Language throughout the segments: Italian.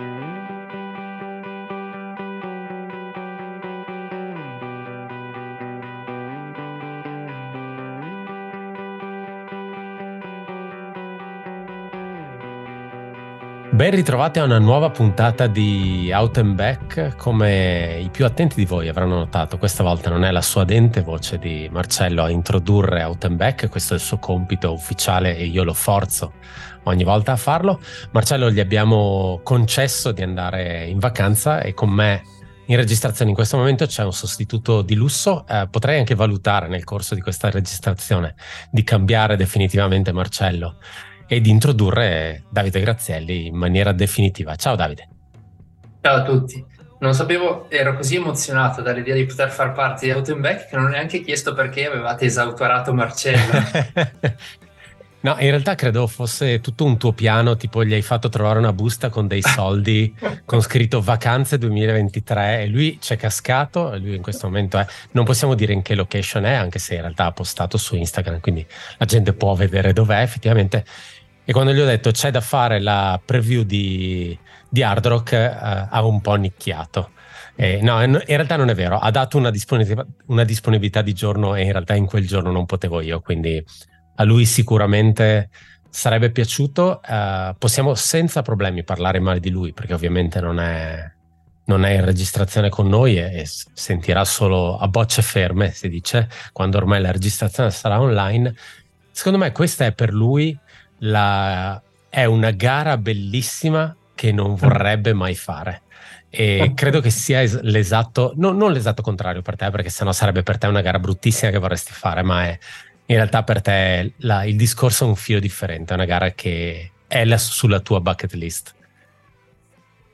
Bye. Ben ritrovati a una nuova puntata di Out and Back. Come i più attenti di voi avranno notato, questa volta non è la sua dente voce di Marcello a introdurre Out and Back, questo è il suo compito ufficiale e io lo forzo ogni volta a farlo. Marcello gli abbiamo concesso di andare in vacanza e con me in registrazione in questo momento c'è un sostituto di lusso. Eh, potrei anche valutare nel corso di questa registrazione di cambiare definitivamente Marcello e di introdurre Davide Grazielli in maniera definitiva. Ciao Davide. Ciao a tutti. Non sapevo, ero così emozionato dall'idea di poter far parte di Autenbeck che non ho neanche chiesto perché avevate esautorato Marcello. No, in realtà credo fosse tutto un tuo piano, tipo gli hai fatto trovare una busta con dei soldi con scritto vacanze 2023 e lui c'è cascato, e lui in questo momento è, non possiamo dire in che location è, anche se in realtà ha postato su Instagram, quindi la gente può vedere dov'è effettivamente. E quando gli ho detto c'è da fare la preview di, di Hard Rock, eh, ha un po' nicchiato. Eh, no, in realtà non è vero, ha dato una disponibilità, una disponibilità, di giorno e in realtà in quel giorno non potevo io, quindi a lui sicuramente sarebbe piaciuto. Uh, possiamo senza problemi parlare male di lui, perché ovviamente non è, non è in registrazione con noi e, e, sentirà solo a bocce ferme, si dice, quando ormai la registrazione sarà online. Secondo me questa è per lui la, è una gara bellissima che non vorrebbe mai fare. E credo che sia es- l'esatto, no, non l'esatto contrario per te, perché sennò sarebbe per te una gara bruttissima che vorresti fare, ma è in realtà per te la, il discorso è un filo differente, è una gara che è la, sulla tua bucket list.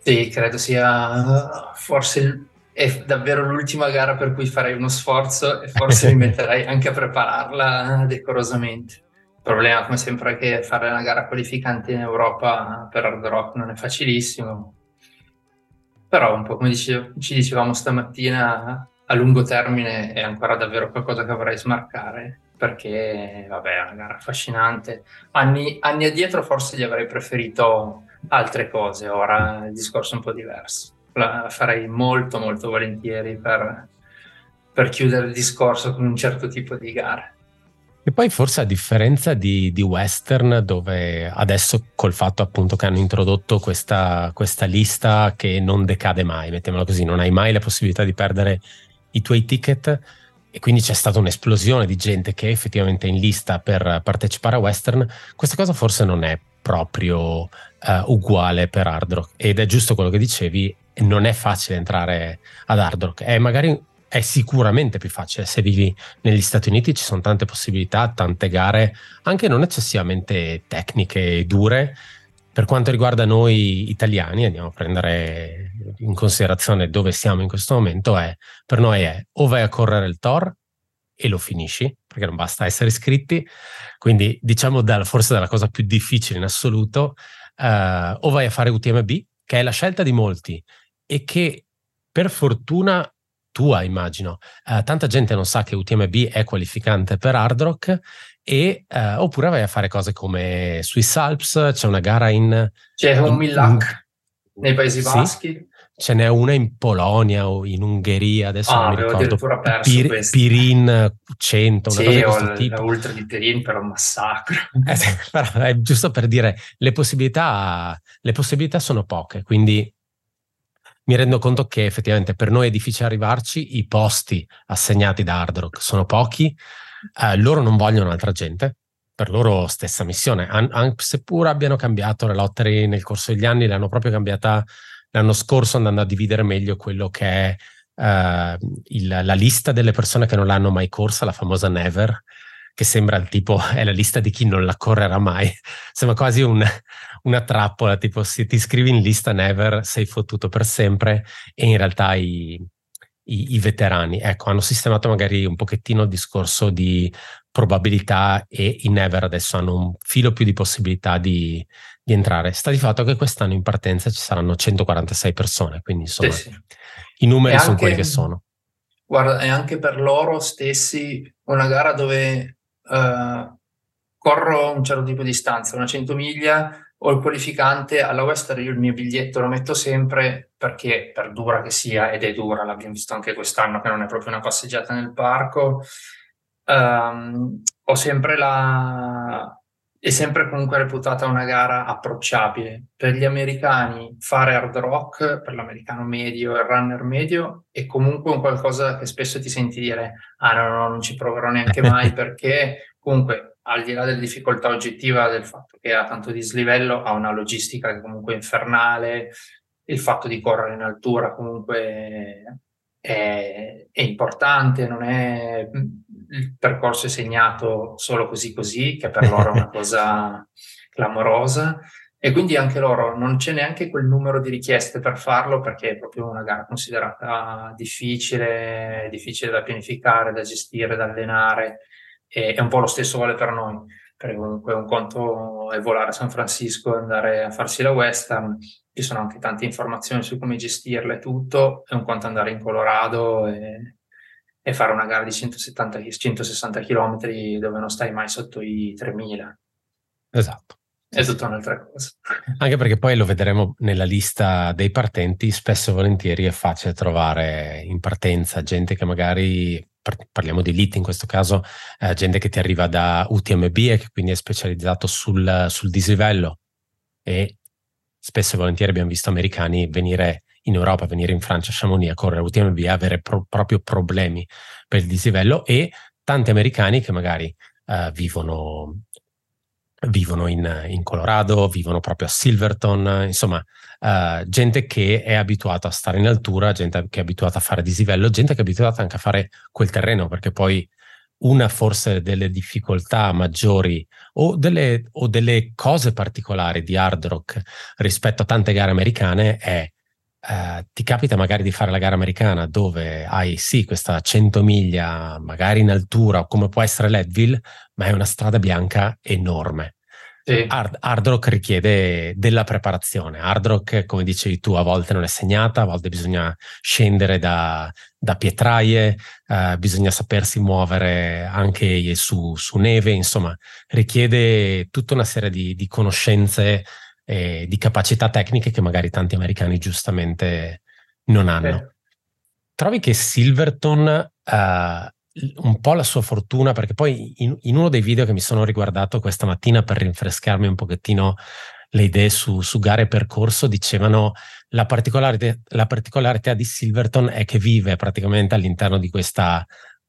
Sì, credo sia forse è davvero l'ultima gara per cui farei uno sforzo e forse mi metterei anche a prepararla decorosamente problema, come sempre, è che fare una gara qualificante in Europa per hard rock non è facilissimo. Però, un po' come dice, ci dicevamo stamattina, a lungo termine è ancora davvero qualcosa che vorrei smarcare perché, vabbè, è una gara affascinante. Anni, anni addietro forse gli avrei preferito altre cose, ora il discorso è un po' diverso. La farei molto, molto volentieri per, per chiudere il discorso con un certo tipo di gare. E poi forse a differenza di, di, Western, dove adesso col fatto appunto che hanno introdotto questa, questa, lista che non decade mai, mettiamola così, non hai mai la possibilità di perdere i tuoi ticket e quindi c'è stata un'esplosione di gente che è effettivamente in lista per partecipare a Western, questa cosa forse non è proprio uh, uguale per Hard Rock. Ed è giusto quello che dicevi, non è facile entrare ad Hard Rock, è magari è sicuramente più facile. Se vivi negli Stati Uniti ci sono tante possibilità, tante gare, anche non eccessivamente tecniche e dure. Per quanto riguarda noi italiani, andiamo a prendere in considerazione dove siamo in questo momento, è, per noi è o vai a correre il Tor e lo finisci, perché non basta essere iscritti, quindi diciamo da, forse dalla cosa più difficile in assoluto, uh, o vai a fare UTMB, che è la scelta di molti e che per fortuna tua, immagino. Uh, tanta gente non sa che UTMB è qualificante per hard rock e, uh, oppure vai a fare cose come Swiss Alps, c'è una gara in... C'è un Millac nei Paesi sì, Baschi. Ce n'è una in Polonia o in Ungheria, adesso ah, non mi ricordo. Pir- Pirin 100, una sì, cosa di tipo. Ultra di Pirin per un massacro. Eh, però è giusto per dire, le possibilità, le possibilità sono poche, quindi mi rendo conto che effettivamente per noi è difficile arrivarci, i posti assegnati da Hard Rock sono pochi, eh, loro non vogliono altra gente, per loro stessa missione, an- an- seppur abbiano cambiato le lottery nel corso degli anni, l'hanno proprio cambiata l'anno scorso andando a dividere meglio quello che è uh, il, la lista delle persone che non l'hanno mai corsa, la famosa Never, che sembra il tipo, è la lista di chi non la correrà mai. Sembra quasi un, una trappola, tipo se ti iscrivi in lista Never sei fottuto per sempre e in realtà i, i, i, veterani, ecco, hanno sistemato magari un pochettino il discorso di probabilità e i Never adesso hanno un filo più di possibilità di, di entrare. Sta di fatto che quest'anno in partenza ci saranno 146 persone, quindi insomma sì, sì. i numeri e sono anche, quelli che sono. Guarda, è anche per loro stessi una gara dove uh, corro un certo tipo di distanza, una 100 miglia, o il qualificante, alla Western io il mio biglietto lo metto sempre perché per dura che sia, ed è dura, l'abbiamo visto anche quest'anno che non è proprio una passeggiata nel parco, um, ho sempre la, è sempre comunque reputata una gara approcciabile. Per gli americani fare hard rock, per l'americano medio e il runner medio, è comunque un qualcosa che spesso ti senti dire ah no, no, non ci proverò neanche mai perché comunque al di là della difficoltà oggettiva del fatto che ha tanto dislivello, ha una logistica che comunque è infernale, il fatto di correre in altura comunque è, è importante, non è il percorso è segnato solo così così, che per loro è una cosa clamorosa. E quindi anche loro non c'è neanche quel numero di richieste per farlo perché è proprio una gara considerata difficile, difficile da pianificare, da gestire, da allenare. E, è un po' lo stesso vale per noi, perché comunque un conto è volare a San Francisco e andare a farsi la Western, ci sono anche tante informazioni su come gestirle tutto, è un conto andare in Colorado e, e fare una gara di 170, 160 km dove non stai mai sotto i 3000. Esatto. È tutta un'altra cosa. Anche perché poi lo vedremo nella lista dei partenti, spesso e volentieri è facile trovare in partenza gente che magari, parliamo di elite in questo caso, eh, gente che ti arriva da UTMB e che quindi è specializzato sul, sul dislivello e spesso e volentieri abbiamo visto americani venire in Europa, venire in Francia, a Chamonix a correre UTMB avere pro- proprio problemi per il dislivello e tanti americani che magari uh, vivono, vivono in, in, Colorado, vivono proprio a Silverton, insomma, uh, gente che è abituata a stare in altura, gente che è abituata a fare dislivello, gente che è abituata anche a fare quel terreno, perché poi una forse delle difficoltà maggiori o delle, o delle cose particolari di hard rock rispetto a tante gare americane è eh, ti capita magari di fare la gara americana dove hai sì questa 100 miglia magari in altura come può essere Leadville, ma è una strada bianca enorme. Sì. Hard, hard, rock richiede della preparazione. Hard rock, come dicevi tu, a volte non è segnata, a volte bisogna scendere da, da pietraie, eh, bisogna sapersi muovere anche su, su, neve, insomma, richiede tutta una serie di, di conoscenze e di capacità tecniche che magari tanti americani giustamente non hanno. Eh. Trovi che Silverton uh, un po' la sua fortuna, perché poi in, in, uno dei video che mi sono riguardato questa mattina per rinfrescarmi un pochettino le idee su, su gare e percorso, dicevano la particolarità, la particolarità di Silverton è che vive praticamente all'interno di questa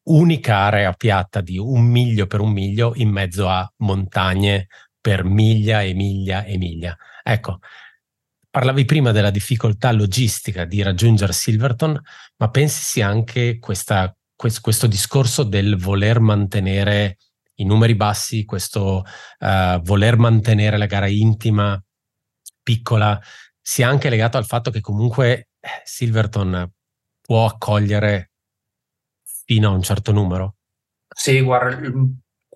unica area piatta di un miglio per un miglio in mezzo a montagne per miglia e miglia e miglia. Ecco, parlavi prima della difficoltà logistica di raggiungere Silverton, ma pensi sia anche questa, questo, discorso del voler mantenere i numeri bassi, questo uh, voler mantenere la gara intima, piccola, sia anche legato al fatto che comunque eh, Silverton può accogliere fino a un certo numero? Sì, guarda,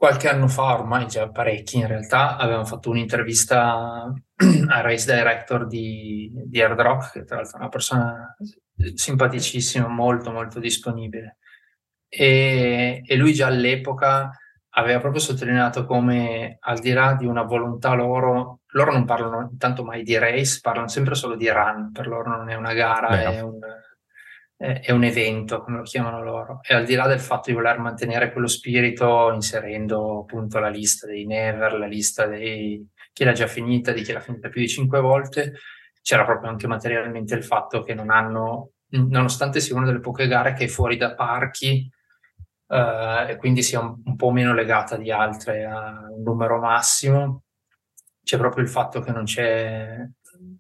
qualche anno fa, ormai già parecchi in realtà, avevamo fatto un'intervista al race director di, di Hard Rock, che tra l'altro è una persona simpaticissima, molto molto disponibile. E, e, lui già all'epoca aveva proprio sottolineato come al di là di una volontà loro, loro non parlano intanto mai di race, parlano sempre solo di run, per loro non è una gara, Beh, è un è un evento, come lo chiamano loro, e al di là del fatto di voler mantenere quello spirito, inserendo appunto la lista dei never, la lista di chi l'ha già finita, di chi l'ha finita più di cinque volte, c'era proprio anche materialmente il fatto che non hanno, nonostante sia una delle poche gare che è fuori da parchi, eh, e quindi sia un, un po' meno legata di altre a un numero massimo, c'è proprio il fatto che non c'è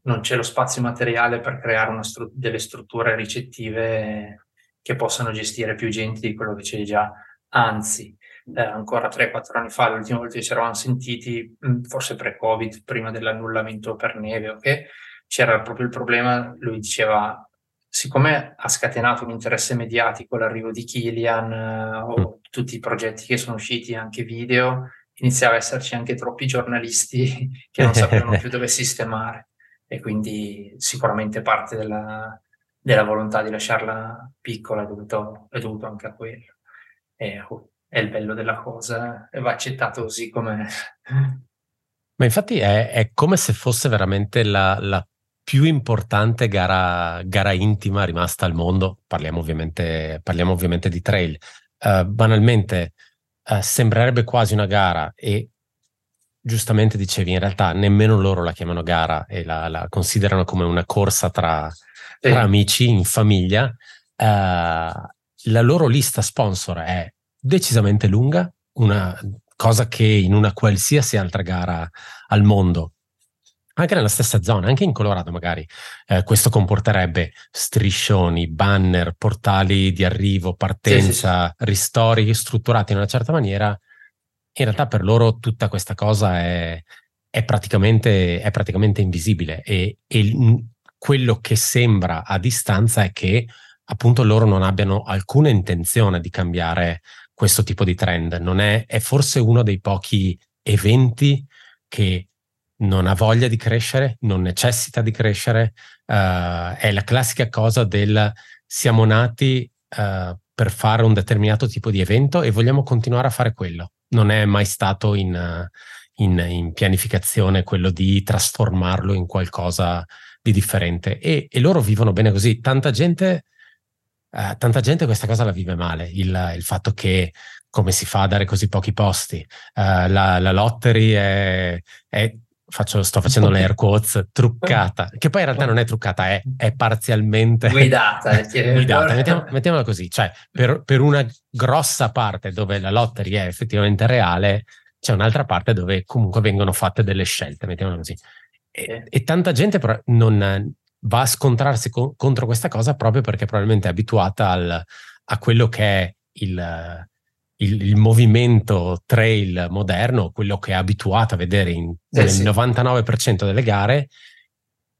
non c'è lo spazio materiale per creare stru- delle strutture ricettive che possano gestire più gente di quello che c'è già. Anzi, eh, ancora 3-4 anni fa, l'ultima volta che ci eravamo sentiti, mm, forse pre-Covid, prima dell'annullamento per neve, okay, c'era proprio il problema, lui diceva, siccome ha scatenato un interesse mediatico l'arrivo di Kilian eh, o tutti i progetti che sono usciti, anche video, iniziava a esserci anche troppi giornalisti che non sapevano più dove sistemare e quindi sicuramente parte della, della volontà di lasciarla piccola è dovuto, è dovuto anche a quello. E, oh, è il bello della cosa e va accettato così come... Ma infatti è, è come se fosse veramente la, la più importante gara, gara, intima rimasta al mondo. Parliamo ovviamente, parliamo ovviamente di trail. Uh, banalmente, uh, sembrerebbe quasi una gara e giustamente dicevi, in realtà nemmeno loro la chiamano gara e la, la considerano come una corsa tra, tra sì. amici, in famiglia. Uh, la loro lista sponsor è decisamente lunga, una cosa che in una qualsiasi altra gara al mondo anche nella stessa zona, anche in Colorado magari, eh, questo comporterebbe striscioni, banner, portali di arrivo, partenza, sì, sì, sì. ristori strutturati in una certa maniera. In realtà per loro tutta questa cosa è, è, praticamente, è praticamente, invisibile e, e quello che sembra a distanza è che appunto loro non abbiano alcuna intenzione di cambiare questo tipo di trend. È, è forse uno dei pochi eventi che non ha voglia di crescere, non necessita di crescere, uh, è la classica cosa del siamo nati uh, per fare un determinato tipo di evento e vogliamo continuare a fare quello. Non è mai stato in, in, in pianificazione quello di trasformarlo in qualcosa di differente e, e loro vivono bene così. Tanta gente, tanta gente questa cosa la vive male, il, il fatto che come si fa a dare così pochi posti? Uh, la, la, lottery è, è, faccio, sto facendo le air quotes, truccata, che poi in realtà non è truccata, è, è parzialmente guidata. guidata. Mettiamo, mettiamola così, cioè per, per, una grossa parte dove la lottery è effettivamente reale, c'è un'altra parte dove comunque vengono fatte delle scelte, mettiamola così. E, e tanta gente però non va a scontrarsi co- contro questa cosa proprio perché probabilmente è abituata al, a quello che è il il, il, movimento trail moderno, quello che è abituato a vedere in, eh, nel sì. 99% delle gare,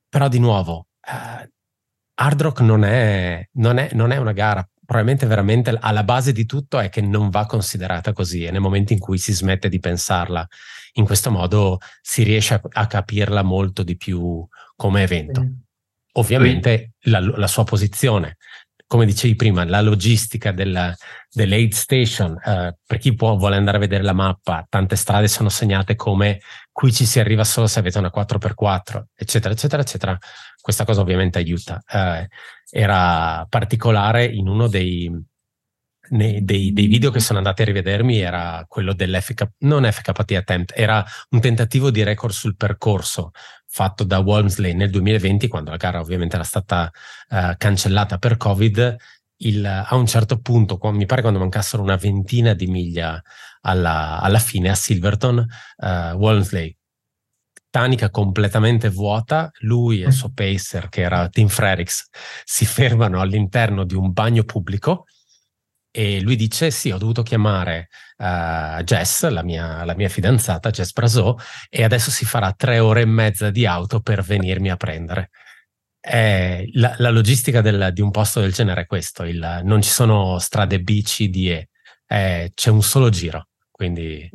però di nuovo, uh, Hard Rock non è, non, è, non è, una gara, probabilmente veramente alla base di tutto è che non va considerata così e nel momento in cui si smette di pensarla in questo modo si riesce a, a capirla molto di più come evento. Ovviamente la, la sua posizione come dicevi prima, la logistica della, dell'aid station, eh, per chi può, vuole andare a vedere la mappa, tante strade sono segnate come qui ci si arriva solo se avete una 4x4, eccetera, eccetera, eccetera. Questa cosa ovviamente aiuta. Eh, era particolare in uno dei, nei, dei, dei, video che sono andati a rivedermi era quello dell'FK, non FKT Attempt, era un tentativo di record sul percorso fatto da Walmsley nel 2020, quando la gara ovviamente era stata uh, cancellata per Covid, il, a un certo punto, mi pare quando mancassero una ventina di miglia alla, alla fine a Silverton, uh, Walmsley tanica completamente vuota, lui e il suo pacer, che era Tim Frerix, si fermano all'interno di un bagno pubblico e lui dice: Sì, ho dovuto chiamare uh, Jess, la mia, la mia, fidanzata, Jess Brasò, e adesso si farà tre ore e mezza di auto per venirmi a prendere. Eh, la, la, logistica del, di un posto del genere è questo: il, non ci sono strade bici di E, eh, c'è un solo giro. Quindi.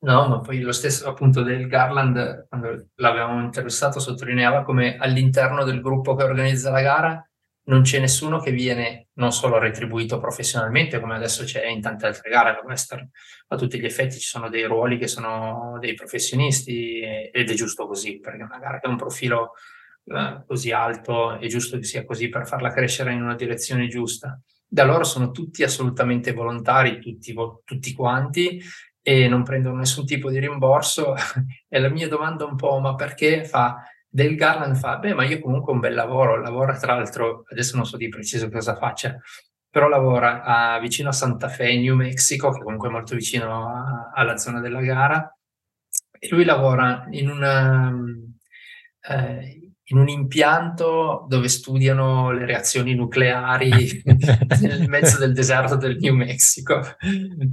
No, ma poi lo stesso appunto del Garland, quando l'avevamo interessato, sottolineava come all'interno del gruppo che organizza la gara non c'è nessuno che viene non solo retribuito professionalmente, come adesso c'è in tante altre gare western, a tutti gli effetti ci sono dei ruoli che sono dei professionisti ed è giusto così, perché una gara che ha un profilo eh, così alto è giusto che sia così per farla crescere in una direzione giusta. Da loro sono tutti assolutamente volontari, tutti, tutti quanti, e non prendono nessun tipo di rimborso. e la mia domanda un po', ma perché fa del Garland fa, beh, ma io comunque ho un bel lavoro, lavora tra l'altro, adesso non so di preciso cosa faccia, però lavora a, vicino a Santa Fe, New Mexico, che comunque è molto vicino a, alla zona della gara, e lui lavora in, una, eh, in un impianto dove studiano le reazioni nucleari nel mezzo del deserto del New Mexico,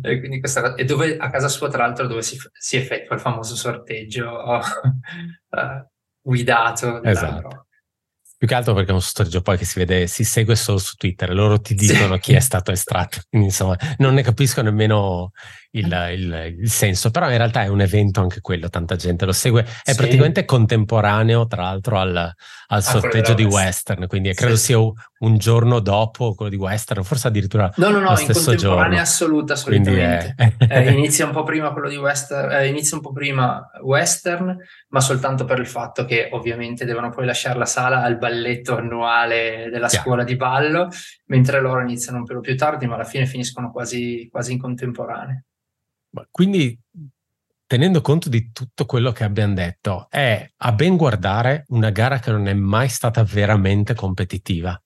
e, questa, e dove, a casa sua, tra l'altro, dove si, si effettua il famoso sorteggio. uh, guidato. Esatto. Più che altro perché è un sondaggio poi che si vede, si segue solo su Twitter, loro ti dicono sì. chi è stato estratto, quindi insomma non ne capisco nemmeno il, il, il, senso, però in realtà è un evento anche quello, tanta gente lo segue, è sì. praticamente contemporaneo tra l'altro al, al ah, sorteggio di Western, quindi sì. credo sia un giorno dopo quello di Western, forse addirittura no, no, no, lo stesso in giorno. assoluta, assolutamente. È... eh, inizia un po' prima quello di Western, eh, inizia un po' prima Western, ma soltanto per il fatto che ovviamente devono poi lasciare la sala al balletto annuale della Chiaro. scuola di ballo, mentre loro iniziano un pelo più tardi, ma alla fine finiscono quasi, quasi in contemporanea. Quindi, tenendo conto di tutto quello che abbiamo detto, è a ben guardare una gara che non è mai stata veramente competitiva.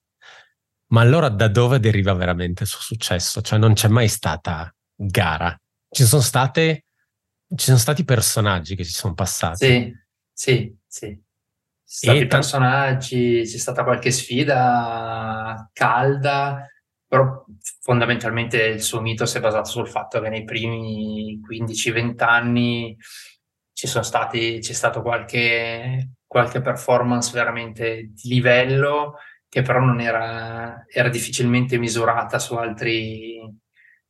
Ma allora da dove deriva veramente il suo successo? Cioè non c'è mai stata gara. Ci sono state ci sono stati personaggi che si sono passati. Sì, sì, sì. Ci sono stati personaggi, c'è stata qualche sfida calda, però fondamentalmente il suo mito si è basato sul fatto che nei primi 15-20 anni ci sono stati, c'è stato qualche, qualche performance veramente di livello che però non era, era difficilmente misurata su altri,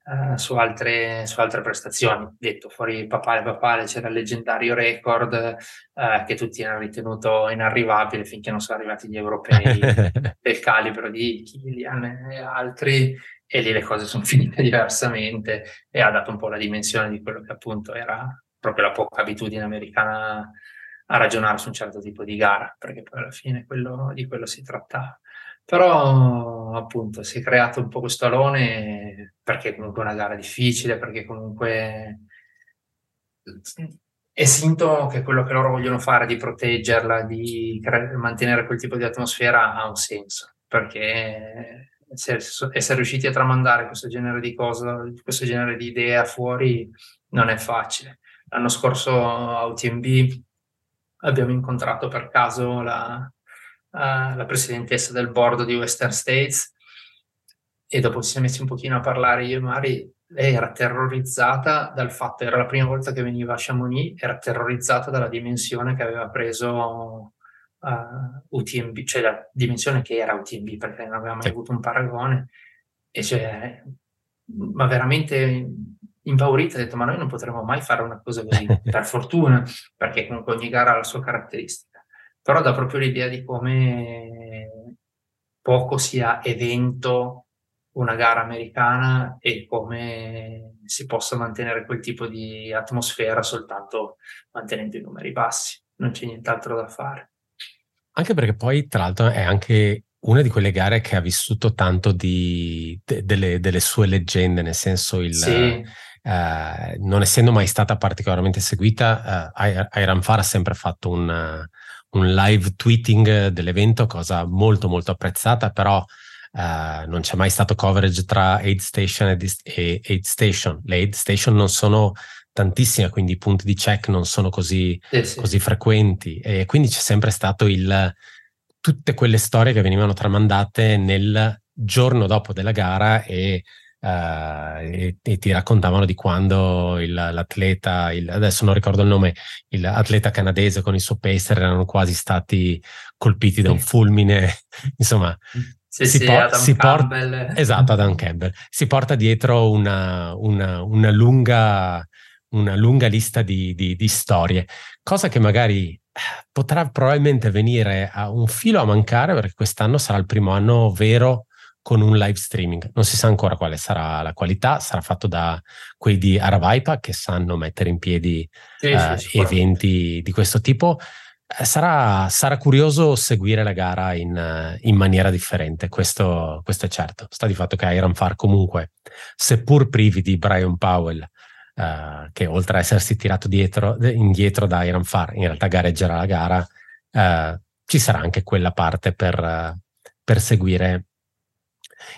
uh, su, altre, su altre prestazioni. Detto fuori papale papale c'era il leggendario record uh, che tutti hanno ritenuto inarrivabile finché non sono arrivati gli europei del calibro di Kilian e altri e lì le cose sono finite diversamente e ha dato un po' la dimensione di quello che appunto era proprio la poca abitudine americana a ragionare su un certo tipo di gara, perché poi alla fine quello, di quello si trattava. Però appunto si è creato un po' questo alone perché comunque è una gara difficile, perché comunque è sintomo che quello che loro vogliono fare di proteggerla, di cre- mantenere quel tipo di atmosfera ha un senso, perché essere riusciti a tramandare questo genere di cose, questo genere di idea fuori non è facile. L'anno scorso a UTMB abbiamo incontrato per caso la, uh, la presidentessa del board di Western States. E dopo ci siamo messi un pochino a parlare io e Mari, lei era terrorizzata dal fatto, era la prima volta che veniva a Chamonix, era terrorizzata dalla dimensione che aveva preso uh, UTMB, cioè la dimensione che era UTMB perché non aveva mai avuto un paragone. E cioè, ma veramente impaurita ha detto ma noi non potremo mai fare una cosa così per fortuna perché comunque ogni gara ha la sua caratteristica però dà proprio l'idea di come poco sia evento una gara americana e come si possa mantenere quel tipo di atmosfera soltanto mantenendo i numeri bassi non c'è nient'altro da fare anche perché poi, tra l'altro, è anche una di quelle gare che ha vissuto tanto di, de, delle, delle, sue leggende, nel senso il... Sì. Uh, non essendo mai stata particolarmente seguita, uh, Iron Far ha sempre fatto un, un, live tweeting dell'evento, cosa molto molto apprezzata, però non c'è mai stato coverage tra Aid Station e, Aid Station. Le Aid Station non sono tantissime, quindi i punti di check non sono così, sì, sì. così frequenti e quindi c'è sempre stato il tutte quelle storie che venivano tramandate nel giorno dopo della gara e, e, e ti raccontavano di quando il, l'atleta, il, adesso non ricordo il nome, l'atleta canadese con il suo pacer erano quasi stati colpiti da un fulmine, insomma. Sì, si, sì, por- si porta esatto Adam Campbell. Si porta dietro una, una, una lunga una lunga lista di, di, di storie, cosa che magari eh, potrà probabilmente venire a un filo a mancare perché quest'anno sarà il primo anno vero con un live streaming. Non si sa ancora quale sarà la qualità, sarà fatto da quei di Aravaipa che sanno mettere in piedi sì, uh, sì, eventi di questo tipo. Eh, sarà, sarà, curioso seguire la gara in, in maniera differente, questo, questo, è certo. Sta di fatto che Iron Far comunque, seppur privi di Brian Powell, uh, che oltre a essersi tirato dietro, indietro da Iron Far, in realtà gareggerà la gara, uh, ci sarà anche quella parte per, per seguire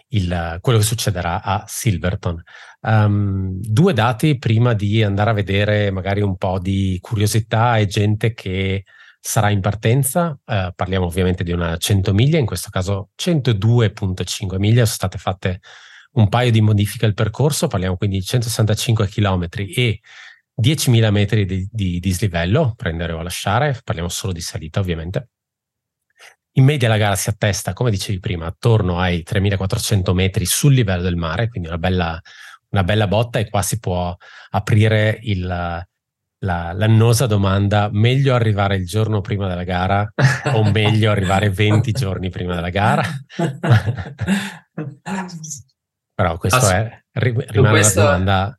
il, quello che succederà a Silverton. Um, due dati prima di andare a vedere magari un po' di curiosità e gente che sarà in partenza. Uh, parliamo ovviamente di una 100 miglia, in questo caso 102.5 miglia sono state fatte un paio di modifiche al percorso, parliamo quindi di 165 km e 10.000 metri di, di dislivello, prendere o lasciare, parliamo solo di salita ovviamente. In media la gara si attesta, come dicevi prima, attorno ai 3400 metri sul livello del mare, quindi una bella, una bella botta e qua si può aprire il, la, l'annosa domanda, meglio arrivare il giorno prima della gara o meglio arrivare 20 giorni prima della gara? Però questo Ass- è, rimane una domanda...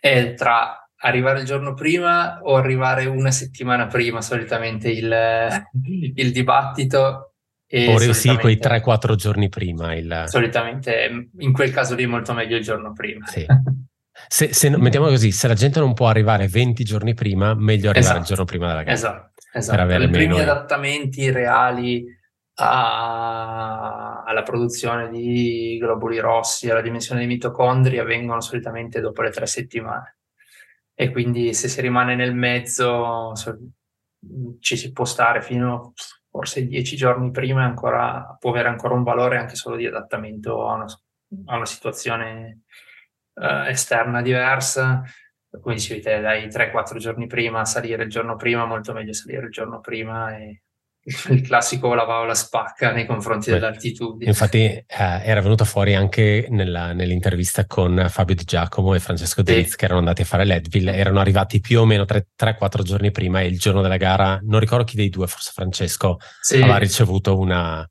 È tra arrivare il giorno prima o arrivare una settimana prima solitamente il, il dibattito. E o sì, quei 3-4 giorni prima. Il... Solitamente in quel caso lì è molto meglio il giorno prima. Sì. Se, se, mettiamo così, se la gente non può arrivare 20 giorni prima, meglio arrivare esatto. il giorno prima della gara. Esatto, esatto. Per I primi adattamenti reali a, alla produzione di globuli rossi, alla dimensione dei mitocondri avvengono solitamente dopo le tre settimane e quindi se si rimane nel mezzo ci si può stare fino forse dieci giorni prima ancora, può avere ancora un valore anche solo di adattamento a una, a una situazione uh, esterna diversa. Quindi si vede dai 3-4 giorni prima salire il giorno prima molto meglio salire il giorno prima e il classico la va o la spacca nei confronti Beh, dell'altitudine. Infatti eh, era venuto fuori anche nella, nell'intervista con Fabio Di Giacomo e Francesco De Riz sì. che erano andati a fare Leadville, erano arrivati più o meno 3-4 giorni prima e il giorno della gara, non ricordo chi dei due, forse Francesco, sì. aveva ricevuto una,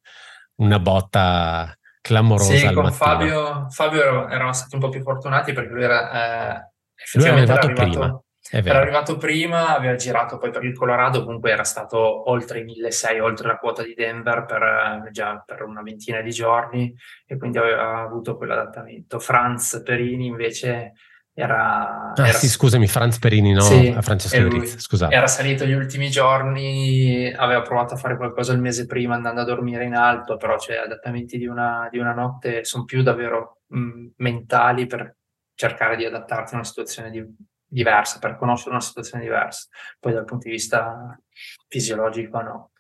una botta clamorosa sì, con Fabio, Fabio eravamo stati un po' più fortunati perché lui era eh, effettivamente lui era arrivato, arrivato prima era arrivato prima, aveva girato poi per il Colorado, comunque era stato oltre i 1600, oltre la quota di Denver per, eh, già per una ventina di giorni e quindi aveva avuto quell'adattamento. Franz Perini invece era... Ah era, sì, scusami, Franz Perini, no? Sì, Francesco Rizz, scusate. Era salito gli ultimi giorni, aveva provato a fare qualcosa il mese prima andando a dormire in alto, però cioè, adattamenti di una, di una notte sono più davvero mh, mentali per cercare di adattarti a una situazione di, diversa, per conoscere una situazione diversa. Poi dal punto di vista fisiologico no.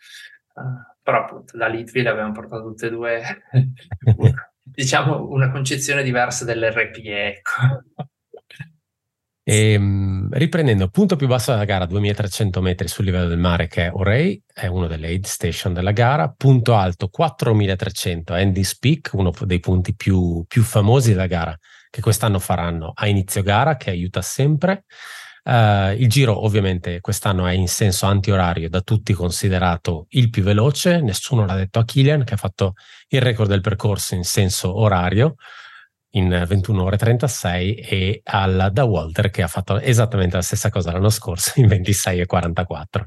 Uh, però appunto da Litville abbiamo portato tutte e due, diciamo, una concezione diversa dell'RPE. Ecco. E, ehm, riprendendo, punto più basso della gara, 2300 metri sul livello del mare, che è Orey, è uno delle aid station della gara. Punto alto, 4300, Andy's Peak, uno dei punti più, più famosi della gara, che quest'anno faranno a inizio gara, che aiuta sempre. Uh, il giro ovviamente quest'anno è in senso antiorario, da tutti considerato il più veloce, nessuno l'ha detto a Kilian che ha fatto il record del percorso in senso orario in 21 ore 36 e al, da Walter che ha fatto esattamente la stessa cosa l'anno scorso in 26 e 44.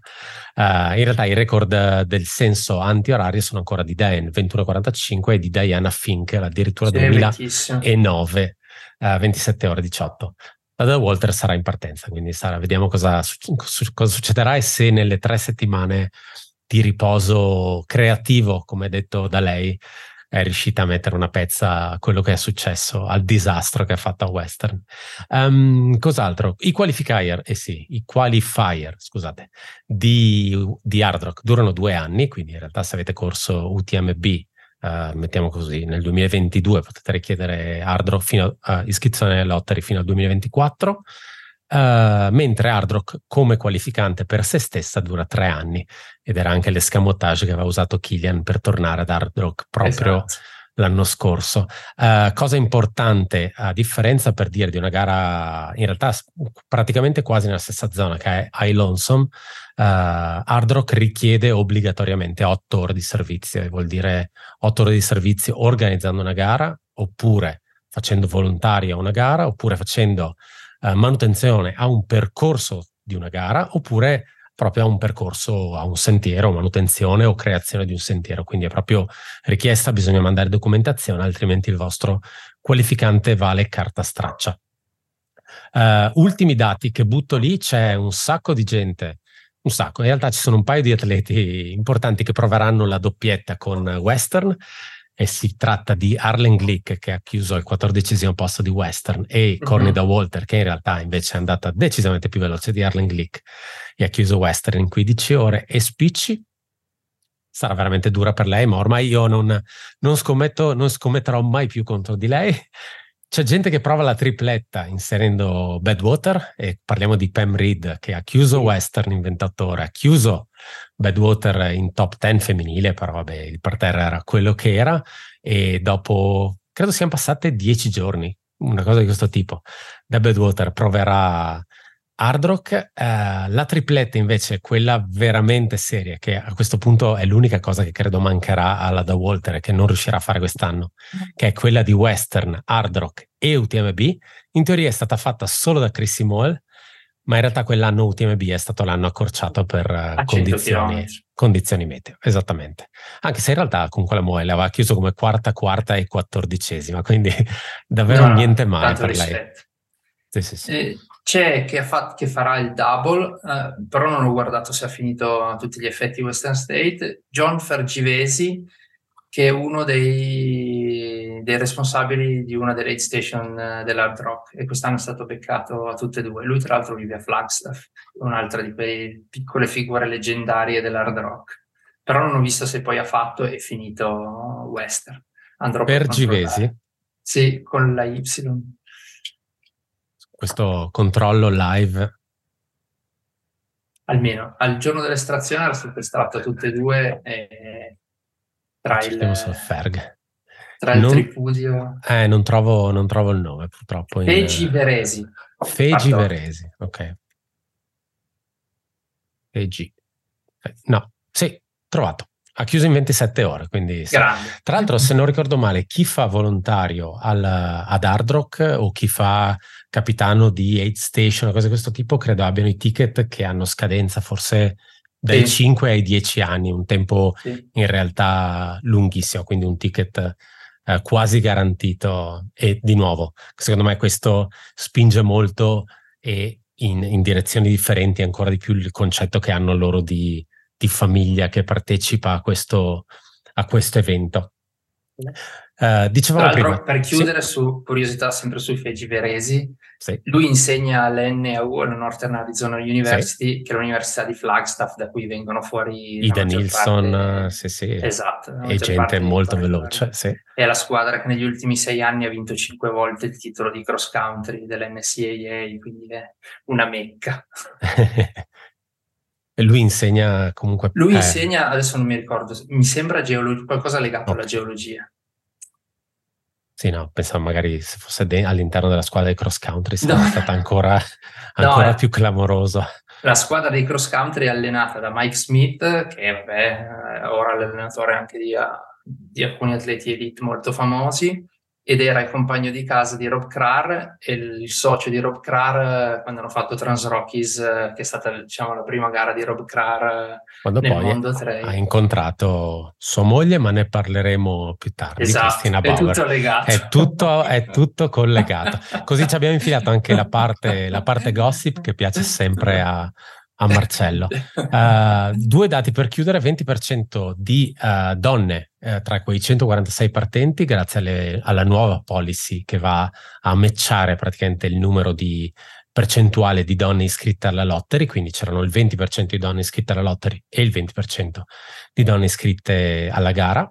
Uh, in realtà i record del senso antiorario sono ancora di Diane 21.45 e di Diana Fink addirittura sì, 2009 uh, 27 ore 18. La da Walter sarà in partenza, quindi sarà, vediamo cosa, cosa succederà e se nelle tre settimane di riposo creativo, come detto da lei, è riuscita a mettere una pezza a quello che è successo, al disastro che ha fatto a Western. Um, cos'altro? I qualifier, eh sì, i qualifier, scusate, di, di Hard Rock durano due anni, quindi in realtà se avete corso UTMB Uh, mettiamo così, nel 2022 potete richiedere Hard fino a uh, iscrizione alle lottery fino al 2024, uh, mentre Hard Rock come qualificante per se stessa dura tre anni ed era anche l'escamotage che aveva usato Killian per tornare ad Hard Rock proprio esatto. L'anno scorso. Uh, cosa importante, a differenza per dire di una gara in realtà praticamente quasi nella stessa zona che è High Lonesome, uh, Hard Rock richiede obbligatoriamente otto ore di servizio, vuol dire otto ore di servizio organizzando una gara oppure facendo volontaria una gara oppure facendo uh, manutenzione a un percorso di una gara oppure proprio a un percorso, a un sentiero, manutenzione o creazione di un sentiero. Quindi è proprio richiesta, bisogna mandare documentazione, altrimenti il vostro qualificante vale carta straccia. Uh, ultimi dati che butto lì, c'è un sacco di gente un sacco. In realtà ci sono un paio di atleti importanti che proveranno la doppietta con Western e si tratta di Arlen Glick che ha chiuso al quattordicesimo posto di Western e uh-huh. Cornida Walter che in realtà invece è andata decisamente più veloce di Arlen Glick e ha chiuso Western in 15 ore e Spicci sarà veramente dura per lei ma ormai io non, non, scommetto, non scommetterò mai più contro di lei. C'è gente che prova la tripletta inserendo Badwater e parliamo di Pam Reed che ha chiuso Western in 28 ore, ha chiuso Badwater in top 10 femminile, però vabbè, il parterre era quello che era e dopo, credo siano passate 10 giorni, una cosa di questo tipo, da Badwater proverà Hard Rock, eh, la tripletta invece, quella veramente seria, che a questo punto è l'unica cosa che credo mancherà alla da Walter e che non riuscirà a fare quest'anno, che è quella di Western, Hard Rock e UTMB, in teoria è stata fatta solo da Chrissy Moell, ma in realtà quell'anno UTMB è stato l'anno accorciato per uh, condizioni, condizioni, meteo, esattamente. Anche se in realtà con quella Moell aveva chiuso come quarta, quarta e quattordicesima, quindi davvero no, niente male per rispetto. lei. Sì, sì, sì. Eh, c'è che, fa, che, farà il double, eh, però non ho guardato se ha finito a tutti gli effetti Western State. John Fergivesi, che è uno dei, dei responsabili di una delle aid station eh, dell'Hard Rock e quest'anno è stato beccato a tutte e due. Lui tra l'altro vive a Flagstaff, un'altra di quelle piccole figure leggendarie dell'Hard Rock. Però non ho visto se poi ha fatto e finito Western. Andrò? Per sì, con la Y questo controllo live? Almeno al giorno dell'estrazione era stato estratto tutte e due e tra il, Ferg. Tra il non, tripudio. Eh, non trovo, non trovo il nome purtroppo. Fegi in, Veresi. Fegi Veresi, ok. Fegi. Eh, no, sì, trovato. Ha chiuso in 27 ore, quindi tra l'altro se non ricordo male chi fa volontario al, ad Hard Rock o chi fa capitano di Aid Station o cose di questo tipo credo abbiano i ticket che hanno scadenza forse dai sì. 5 ai 10 anni, un tempo sì. in realtà lunghissimo, quindi un ticket eh, quasi garantito e di nuovo secondo me questo spinge molto e in, in direzioni differenti ancora di più il concetto che hanno loro di di famiglia che partecipa a questo, a questo evento. Uh, dicevamo prima, per chiudere sì. su curiosità sempre sui Fegi Veresi, sì. lui insegna all'NAU, alla Northern Arizona University, sì. che è l'università di Flagstaff da cui vengono fuori Ida Nilsson, parte... sì, sì. Esatto, e gente molto veloce. Sì. È la squadra che negli ultimi sei anni ha vinto cinque volte il titolo di cross country dell'NCAA, quindi è una mecca. E lui insegna comunque... Lui eh. insegna, adesso non mi ricordo, mi sembra geolo- qualcosa legato okay. alla geologia. Sì, no, pensavo magari se fosse de- all'interno della squadra di cross country sarebbe no. stata ancora, ancora no, eh. più clamoroso. La squadra dei cross country è allenata da Mike Smith, che vabbè, eh, ora è l'allenatore anche di, di alcuni atleti elite molto famosi, ed era il compagno di casa di Rob Krar e il socio di Rob Krar eh, quando hanno fatto Trans Rockies, eh, che è stata diciamo, la prima gara di Rob Krar eh, quando nel mondo trail. Ha incontrato sua moglie, ma ne parleremo più tardi. Esatto, è tutto legato. È tutto, è tutto collegato. Così ci abbiamo infilato anche la parte, la parte gossip che piace sempre a, a Marcello. Uh, due dati per chiudere, 20% di uh, donne uh, tra quei 146 partenti grazie alle, alla nuova policy che va a matchare praticamente il numero di percentuale di donne iscritte alla lottery, quindi c'erano il 20% di donne iscritte alla lottery e il 20% di donne iscritte alla gara.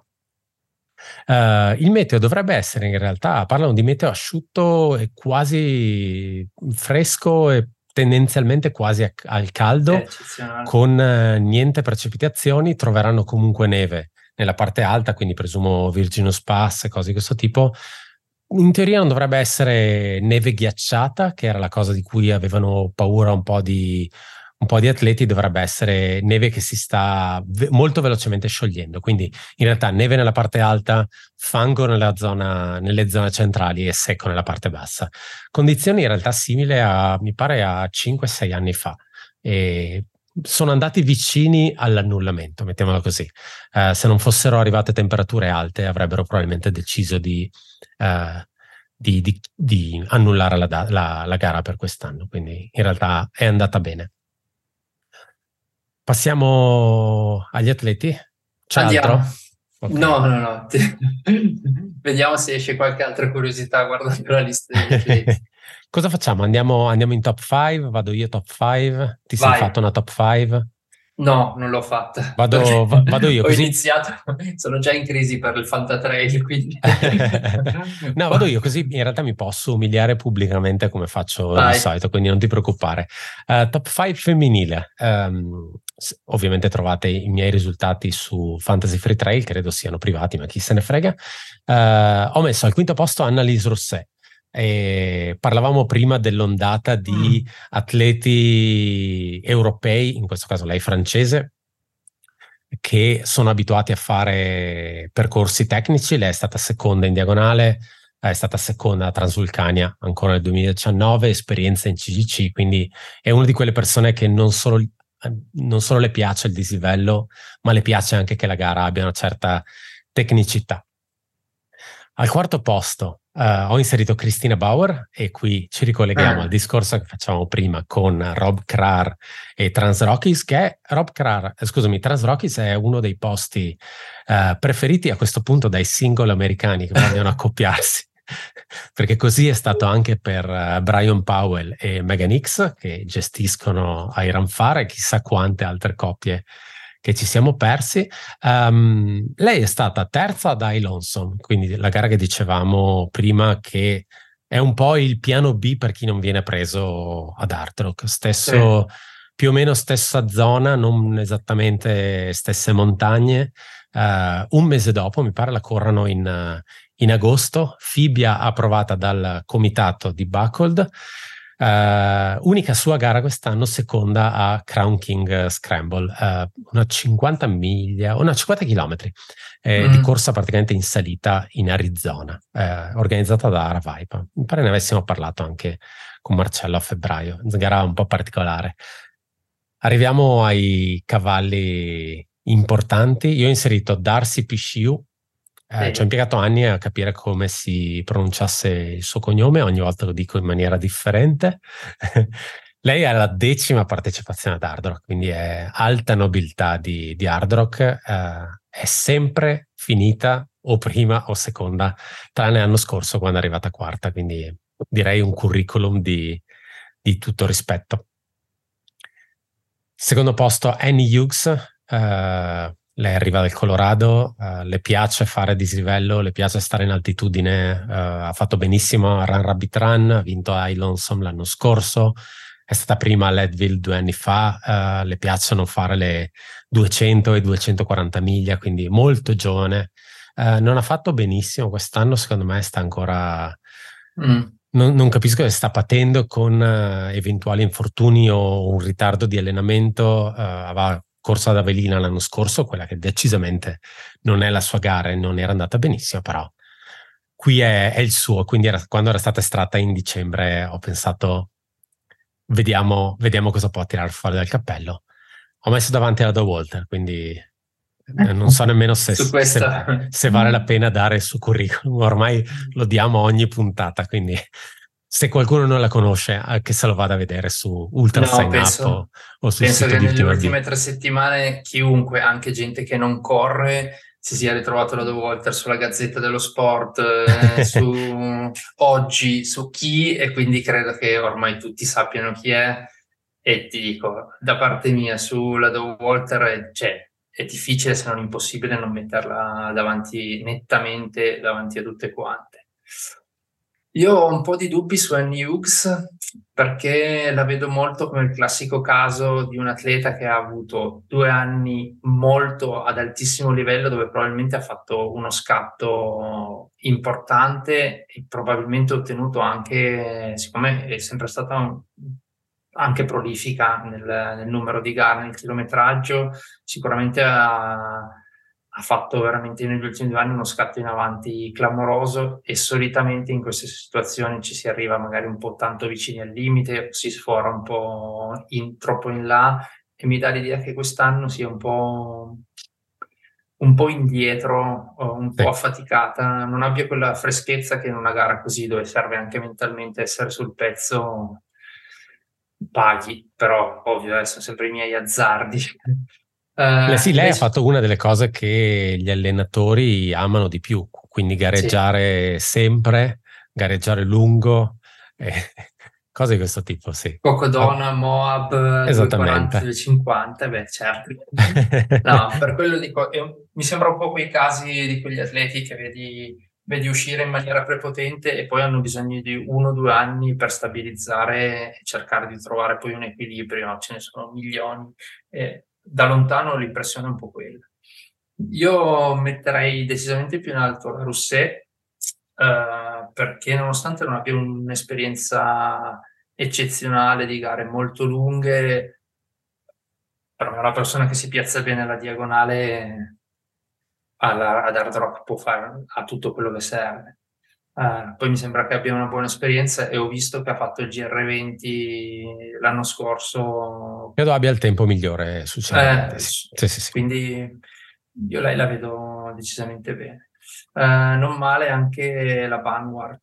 Uh, il meteo dovrebbe essere in realtà, parlano di meteo asciutto e quasi fresco e tendenzialmente quasi a, al caldo, con eh, niente precipitazioni, troveranno comunque neve nella parte alta, quindi presumo Virginus Pass e cose di questo tipo. In teoria non dovrebbe essere neve ghiacciata, che era la cosa di cui avevano paura un po' di un po' di atleti dovrebbe essere neve che si sta ve- molto velocemente sciogliendo. Quindi in realtà neve nella parte alta, fango nella zona, nelle zone centrali e secco nella parte bassa. Condizioni in realtà simili a, mi pare, a 5-6 anni fa. E sono andati vicini all'annullamento, mettiamolo così. Uh, se non fossero arrivate temperature alte, avrebbero probabilmente deciso di, uh, di, di, di annullare la, la, la gara per quest'anno. Quindi in realtà è andata bene. Passiamo agli atleti? C'è Andiamo. altro? Okay. No, no, no. Vediamo se esce qualche altra curiosità guardando la lista degli atleti. Cosa facciamo? Andiamo, andiamo, in top 5? Vado io top 5? Ti Vai. sei fatto una top 5? No, non l'ho fatta. Vado, vado io. Ho così... iniziato, sono già in crisi per il Fantatrail, quindi... no, vado io, così in realtà mi posso umiliare pubblicamente come faccio Vai. di solito, quindi non ti preoccupare. Uh, top 5 femminile. Um, ovviamente trovate i miei risultati su Fantasy Free Trail, credo siano privati, ma chi se ne frega. Uh, ho messo al quinto posto Annalise Rosset. E parlavamo prima dell'ondata di mm. atleti europei, in questo caso lei francese, che sono abituati a fare percorsi tecnici. Lei è stata seconda in diagonale, è stata seconda a Transvulcania ancora nel 2019, esperienza in CGC, quindi è una di quelle persone che non solo, non solo le piace il dislivello, ma le piace anche che la gara abbia una certa tecnicità. Al quarto posto Uh, ho inserito Cristina Bauer e qui ci ricolleghiamo ah. al discorso che facciamo prima con Rob Krar e Trans Rockies, che è Rob Krar, eh, scusami, Trans Rockies è uno dei posti uh, preferiti a questo punto dai single americani che vogliono accoppiarsi. Perché così è stato anche per uh, Brian Powell e Megan X che gestiscono Iron Far e chissà quante altre coppie che ci siamo persi. Um, lei è stata terza da Ilonson, quindi la gara che dicevamo prima che è un po' il piano B per chi non viene preso ad Hard Rock. Stesso, sì. più o meno stessa zona, non esattamente stesse montagne. Uh, un mese dopo, mi pare la corrano in, in agosto, Fibia approvata dal comitato di Buckled Uh, unica sua gara quest'anno, seconda a Crown King Scramble, uh, una 50 miglia, una 50 chilometri eh, mm. di corsa praticamente in salita in Arizona, eh, organizzata da Aravaipa. Mi pare ne avessimo parlato anche con Marcello a febbraio, una gara un po' particolare. Arriviamo ai cavalli importanti. Io ho inserito Darcy Pisciu, eh, ci ho impiegato anni a capire come si pronunciasse il suo cognome, ogni volta lo dico in maniera differente. Lei è la decima partecipazione ad Hard Rock, quindi è alta nobiltà di, di Hard Rock, eh, è sempre finita o prima o seconda, tranne l'anno scorso quando è arrivata quarta, quindi direi un curriculum di, di tutto rispetto. Secondo posto Annie Hughes, eh, lei arriva dal Colorado, uh, le piace fare dislivello, le piace stare in altitudine, uh, ha fatto benissimo a Run Rabbit Run, ha vinto a Lonesome l'anno scorso, è stata prima a Leadville due anni fa, uh, le piacciono fare le 200 e 240 miglia, quindi molto giovane. non ha fatto benissimo quest'anno, secondo me sta ancora... Mm. Non, non, capisco se sta patendo con eventuali infortuni o un ritardo di allenamento. aveva corsa da velina l'anno scorso, quella che decisamente non è la sua gara e non era andata benissimo, però qui è, è il suo, quindi era, quando era stata estratta in dicembre ho pensato vediamo, vediamo cosa può tirare fuori dal cappello. Ho messo davanti la The Walter, quindi eh, non so nemmeno se, se, se, vale la pena dare il suo curriculum, ormai lo diamo ogni puntata, quindi se qualcuno non la conosce, eh, che se lo vada a vedere su Ultra no, Sign penso, Up o, o sul penso che nelle ultime tre settimane chiunque, anche gente che non corre, si sia ritrovato la due Walter sulla Gazzetta dello Sport, eh, su oggi, su chi, e quindi credo che ormai tutti sappiano chi è. E ti dico, da parte mia, sulla due Walter è, cioè, è difficile se non impossibile non metterla davanti nettamente davanti a tutte quante. Io ho un po' di dubbi su Annie Hughes perché la vedo molto come il classico caso di un atleta che ha avuto due anni molto ad altissimo livello dove probabilmente ha fatto uno scatto importante e probabilmente ottenuto anche, siccome è sempre stata anche prolifica nel, nel numero di gare, nel chilometraggio, sicuramente ha ha fatto veramente negli ultimi due anni uno scatto in avanti clamoroso e solitamente in queste situazioni ci si arriva magari un po' tanto vicini al limite, si sfora un po' in, troppo in là e mi dà l'idea che quest'anno sia un po', un po' indietro, un po' affaticata, non abbia quella freschezza che in una gara così dove serve anche mentalmente essere sul pezzo paghi, però ovvio, sono sempre i miei azzardi. Uh, sì, lei invece... ha fatto una delle cose che gli allenatori amano di più, quindi gareggiare sì. sempre, gareggiare lungo. E, Cose di questo tipo, sì. Cocodona, Moab, 240, beh certo. no, per quello dico, mi sembra un po' quei casi di quegli atleti che vedi, vedi uscire in maniera prepotente e poi hanno bisogno di uno o due anni per stabilizzare e cercare di trovare poi un equilibrio, ce ne sono milioni. E da lontano l'impressione è un po' quella. Io metterei decisamente più in alto la Rousset, eh, perché nonostante non abbia un'esperienza eccezionale di gare molto lunghe, per me una persona che si piazza bene alla diagonale alla, ad hard rock può fare a tutto quello che serve. Uh, poi mi sembra che abbia una buona esperienza e ho visto che ha fatto il GR20 l'anno scorso. Credo abbia il tempo migliore sul eh, sì, sì, sì, Quindi io lei la vedo decisamente bene. Uh, non male anche la Vanguard,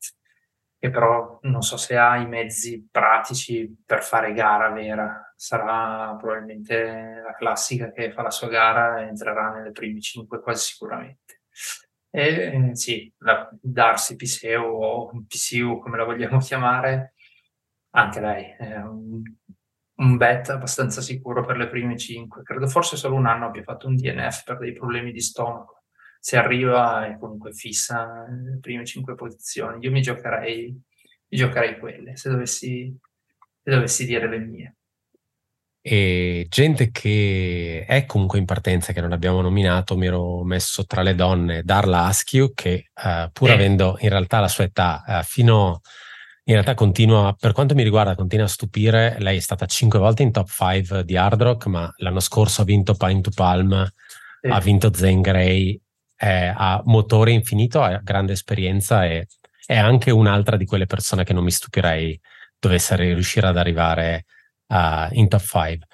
che però non so se ha i mezzi pratici per fare gara vera. Sarà probabilmente la classica che fa la sua gara e entrerà nelle prime cinque quasi sicuramente. E sì, la Darsi Piseu o Piseu come la vogliamo chiamare, anche lei è un, un bet abbastanza sicuro per le prime cinque. Credo forse solo un anno abbia fatto un DNF per dei problemi di stomaco. Se arriva è comunque fissa nelle prime cinque posizioni. Io mi giocherei, mi giocherei quelle, se dovessi, se dovessi dire le mie e gente che è comunque in partenza, che non abbiamo nominato, mi ero messo tra le donne Darla Askew, che uh, pur eh. avendo in realtà la sua età, uh, fino in realtà continua, per quanto mi riguarda, continua a stupire. Lei è stata cinque volte in top 5 di hard rock, ma l'anno scorso ha vinto Pine to Palm, eh. ha vinto Zen Grey, ha motore infinito, ha grande esperienza e è anche un'altra di quelle persone che non mi stupirei dovesse riuscire ad arrivare uh, in top 5.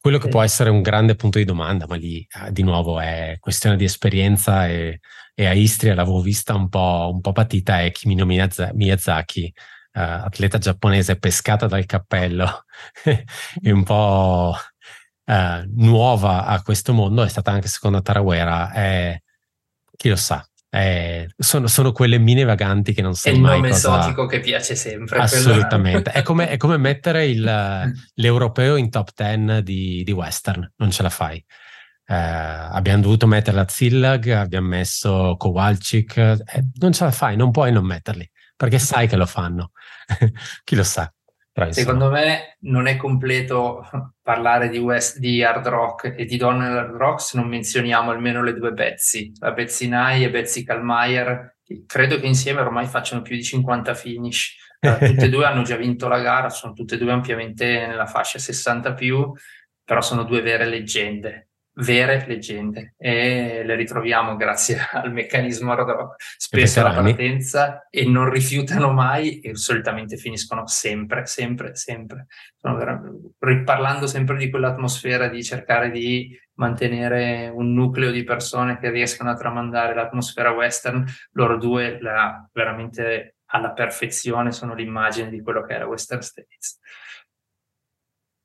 Quello che sì. può essere un grande punto di domanda, ma lì uh, di nuovo è questione di esperienza e, e a Istria l'avevo vista un po', un po patita, è Kimino Miyazaki, uh, atleta giapponese pescata dal cappello e un po' nuova a questo mondo, è stata anche seconda Tarawera, è, chi lo sa, eh, sono, sono, quelle mine vaganti che non sai mai. È il nome cosa... esotico che piace sempre. Assolutamente. è, come, è, come, mettere il, l'europeo in top 10 di, di, western, non ce la fai. Eh, abbiamo dovuto mettere la Zillag, abbiamo messo Kowalczyk, eh, non ce la fai, non puoi non metterli, perché sai che lo fanno. Chi lo sa. Secondo me non è completo parlare di, West, di hard rock e di donne hard rock se non menzioniamo almeno le due Betsy, la Betsy Nye e Betsy Kalmaier, che credo che insieme ormai facciano più di 50 finish. Tutte e due hanno già vinto la gara, sono tutte e due ampiamente nella fascia 60 più, però sono due vere leggende vere leggende e le ritroviamo grazie al meccanismo spesso alla partenza e non rifiutano mai e solitamente finiscono sempre, sempre, sempre. Riparlando sempre di quell'atmosfera di cercare di mantenere un nucleo di persone che riescono a tramandare l'atmosfera western, loro due la, veramente alla perfezione sono l'immagine di quello che è la Western States.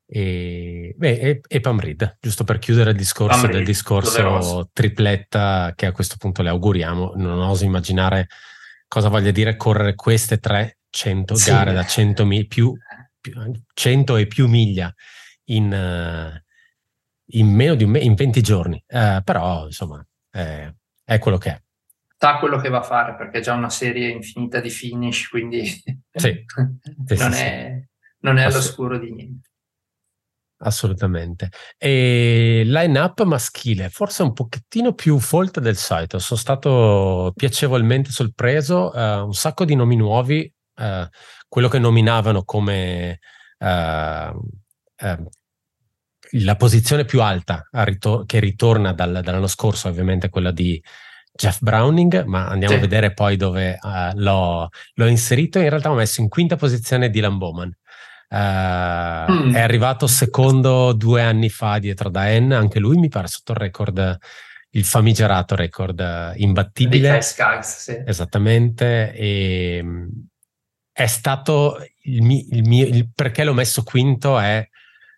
E, beh, e, e Pamrid, giusto per chiudere il discorso Pamrid, del discorso doveroso. tripletta che a questo punto le auguriamo, non oso immaginare cosa voglia dire correre queste 300 sì. gare da 100, mi, più, più, 100 e più miglia in, uh, in meno di un me- in 20 giorni, uh, però insomma eh, è quello che è. Sa quello che va a fare perché è già una serie infinita di finish, quindi sì. Sì, non, è, non è all'oscuro di niente. Assolutamente. E line-up maschile, forse un pochettino più folta del solito. Sono stato piacevolmente sorpreso, uh, un sacco di nomi nuovi, uh, quello che nominavano come uh, la posizione più alta ritor- che ritorna dal, dall'anno scorso, ovviamente quella di Jeff Browning, ma andiamo sì. a vedere poi dove l'ho, l'ho, inserito. In realtà ho messo in quinta posizione Dylan Bowman. Uh, mm. È arrivato secondo due anni fa dietro da N, anche lui mi pare sotto il record, il famigerato record uh, imbattibile. Skaggs, sì. Esattamente. E, mm, è stato il mio, il mio il perché l'ho messo quinto è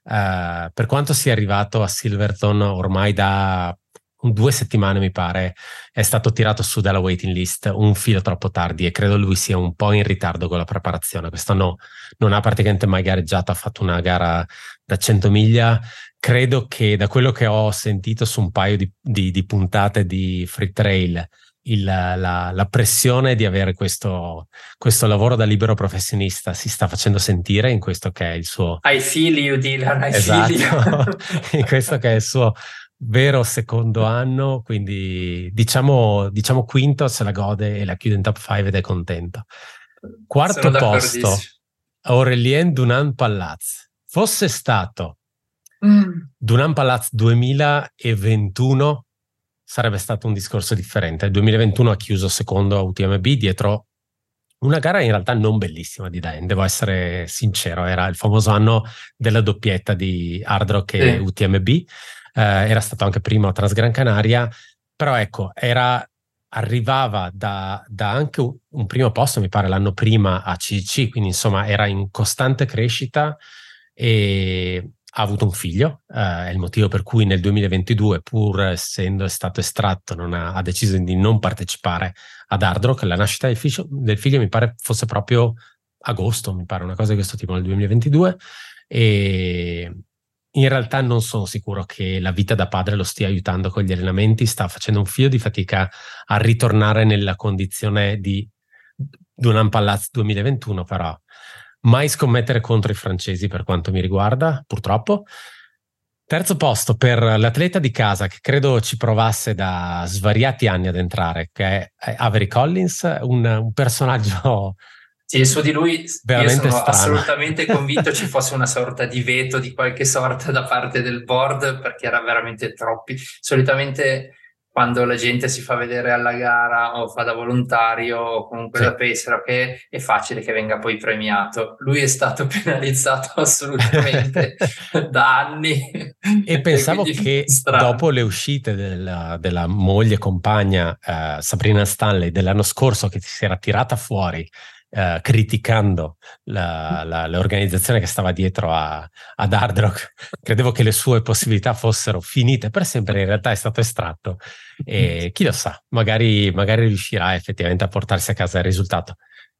uh, per quanto sia arrivato a Silverton ormai da due settimane mi pare è stato tirato su dalla waiting list un filo troppo tardi e credo lui sia un po' in ritardo con la preparazione. Quest'anno non ha praticamente mai gareggiato, ha fatto una gara da 100 miglia. Credo che da quello che ho sentito su un paio di, di, di puntate di Free Trail, il, la, la, pressione di avere questo, questo, lavoro da libero professionista si sta facendo sentire in questo che è il suo... I feel you, Dylan, I esatto, in questo che è il suo vero secondo anno, quindi diciamo, diciamo quinto se la gode e la chiude in top 5 ed è contento. Quarto posto, Aurelien Dunan Palaz. Fosse stato mm. Dunan Palaz 2021 sarebbe stato un discorso differente. Il 2021 ha chiuso secondo a UTMB dietro una gara in realtà non bellissima di Dan, devo essere sincero, era il famoso anno della doppietta di Hard Rock e sì. UTMB, eh, era stato anche primo a Transgran Canaria, però ecco, era, arrivava da, da anche un, primo posto, mi pare l'anno prima a CC, quindi insomma era in costante crescita e ha avuto un figlio, eh, è il motivo per cui nel 2022, pur essendo stato estratto, ha, ha, deciso di non partecipare ad Hard Rock. La nascita del figlio, del figlio, mi pare fosse proprio agosto, mi pare una cosa di questo tipo nel 2022 e in realtà non sono sicuro che la vita da padre lo stia aiutando con gli allenamenti, sta facendo un filo di fatica a ritornare nella condizione di Dunan Palazzo 2021, però Mai scommettere contro i francesi per quanto mi riguarda, purtroppo. Terzo posto per l'atleta di casa che credo ci provasse da svariati anni ad entrare, che è Avery Collins, un, un personaggio sì, su di lui veramente io sono strano. assolutamente convinto ci fosse una sorta di veto di qualche sorta da parte del board perché era veramente troppi. Solitamente quando la gente si fa vedere alla gara o fa da volontario o comunque sì. da pacer, che è facile che venga poi premiato. Lui è stato penalizzato assolutamente da anni. E pensavo che strano. dopo le uscite della, della moglie compagna uh, Sabrina Stanley dell'anno scorso che si era tirata fuori Uh, criticando la, la, l'organizzazione che stava dietro a, ad Hard credevo che le sue possibilità fossero finite per sempre, in realtà è stato estratto. E chi lo sa, magari, magari riuscirà effettivamente a portarsi a casa il risultato.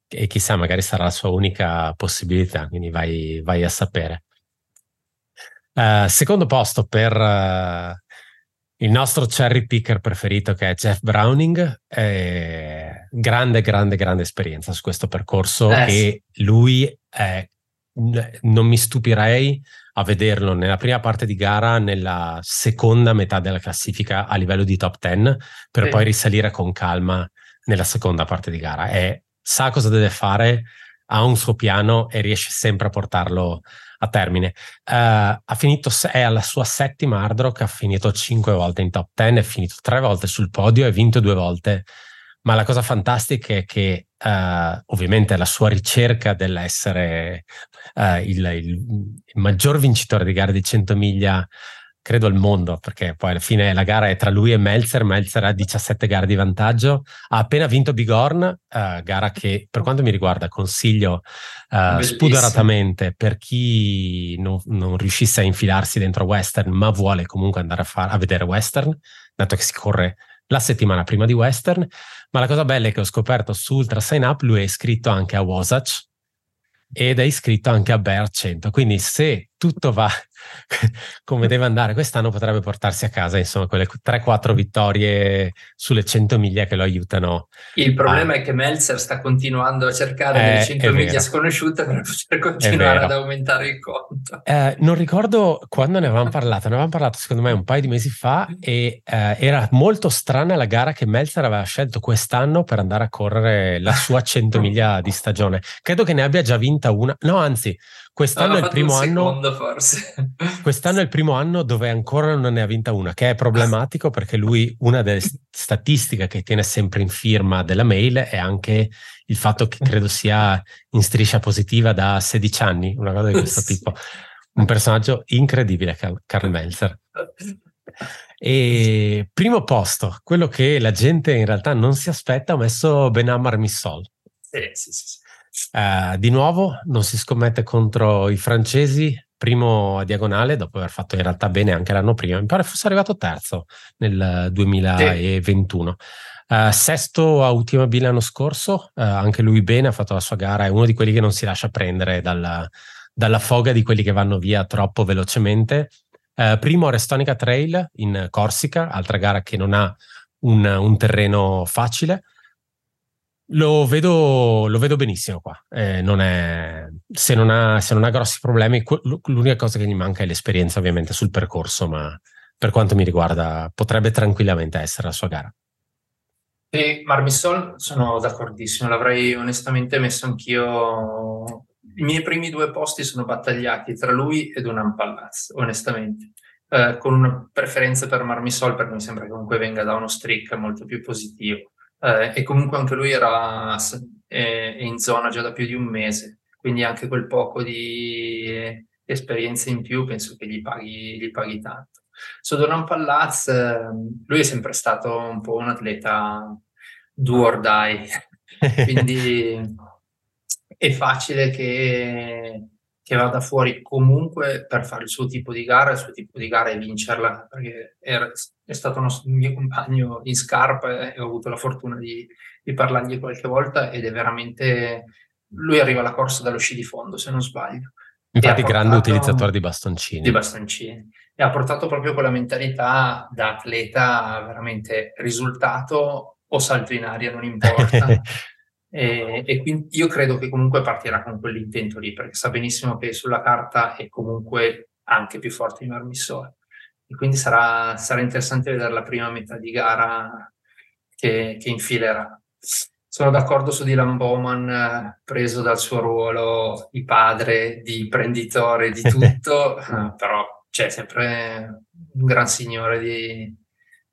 E chissà, magari sarà la sua unica possibilità, quindi vai, vai a sapere. Uh, secondo posto per uh, il nostro cherry picker preferito che è Jeff Browning, eh, grande, grande, grande esperienza su questo percorso eh, e lui è, non mi stupirei a vederlo nella prima parte di gara, nella seconda metà della classifica a livello di top 10, per sì. poi risalire con calma nella seconda parte di gara. E sa cosa deve fare, ha un suo piano e riesce sempre a portarlo a termine. Uh, ha finito, è alla sua settima hard rock, ha finito cinque volte in top 10, è finito tre volte sul podio e ha vinto due volte. Ma la cosa fantastica è che uh, ovviamente la sua ricerca dell'essere uh, il, il, il, maggior vincitore di gare di 100 miglia credo al mondo, perché poi alla fine la gara è tra lui e Melzer, Melzer ha 17 gare di vantaggio, ha appena vinto Bigorn, uh, gara che per quanto mi riguarda consiglio uh, spudoratamente per chi non, non, riuscisse a infilarsi dentro Western, ma vuole comunque andare a, far, a vedere Western, dato che si corre la settimana prima di Western, ma la cosa bella è che ho scoperto su Ultra Sign Up lui è iscritto anche a Wasatch ed è iscritto anche a Bear 100, quindi se tutto va come deve andare quest'anno potrebbe portarsi a casa insomma quelle 3-4 vittorie sulle 100 miglia che lo aiutano. Il problema a... è che Melzer sta continuando a cercare eh, delle 100 miglia sconosciute per poter continuare ad aumentare il conto. Eh, non ricordo quando ne avevamo parlato, ne avevamo parlato secondo me un paio di mesi fa e eh, era molto strana la gara che Melzer aveva scelto quest'anno per andare a correre la sua 100 miglia di stagione. Credo che ne abbia già vinta una, no anzi Quest'anno è il primo anno. Forse. Quest'anno è il primo anno dove ancora non ne ha vinta una, che è problematico perché lui, una delle statistiche che tiene sempre in firma della mail è anche il fatto che credo sia in striscia positiva da 16 anni, una cosa di questo tipo. Un personaggio incredibile, Carl Melzer. E primo posto, quello che la gente in realtà non si aspetta, ha messo Benamar Missol. Sì, sì, sì. Uh, di nuovo non si scommette contro i francesi, primo a diagonale dopo aver fatto in realtà bene anche l'anno prima. Mi pare fosse arrivato terzo nel 2021. Sì. Uh, sesto a Ultima B l'anno scorso, uh, anche lui bene, ha fatto la sua gara, è uno di quelli che non si lascia prendere dalla, dalla foga di quelli che vanno via troppo velocemente. Primo a Restonica Trail in Corsica, altra gara che non ha un, un terreno facile. Lo vedo, lo vedo, benissimo qua. Eh, non è, se, non ha, se, non ha, grossi problemi, l'unica cosa che gli manca è l'esperienza ovviamente sul percorso, ma per quanto mi riguarda potrebbe tranquillamente essere la sua gara. Sì, Marmissol sono d'accordissimo, l'avrei onestamente messo anch'io. I miei primi due posti sono battagliati tra lui ed un Palaz, onestamente. Eh, con una preferenza per Marmisol perché mi sembra che comunque venga da uno streak molto più positivo. Eh, e comunque anche lui era eh, in zona già da più di un mese, quindi anche quel poco di esperienza in più penso che gli paghi, gli paghi tanto. Su Donan Pallaz, ehm, lui è sempre stato un po' un atleta do or die, quindi è facile che, che, vada fuori comunque per fare il suo tipo di gara, il suo tipo di gara è vincerla, perché è, è stato un mio compagno in scarpa e ho avuto la fortuna di, di parlargli qualche volta ed è veramente... Lui arriva alla corsa dallo sci di fondo, se non sbaglio. Infatti, grande utilizzatore di bastoncini. Di bastoncini e ha portato proprio quella mentalità da atleta veramente risultato o salto in aria, non importa. e, e, quindi io credo che comunque partirà con quell'intento lì, perché sa benissimo che sulla carta è comunque anche più forte di Marmissore. E quindi sarà, sarà interessante vedere la prima metà di gara che, che infilerà. Sono d'accordo su Dylan Bowman, preso dal suo ruolo di padre, di imprenditore, di tutto, però c'è sempre un gran signore di,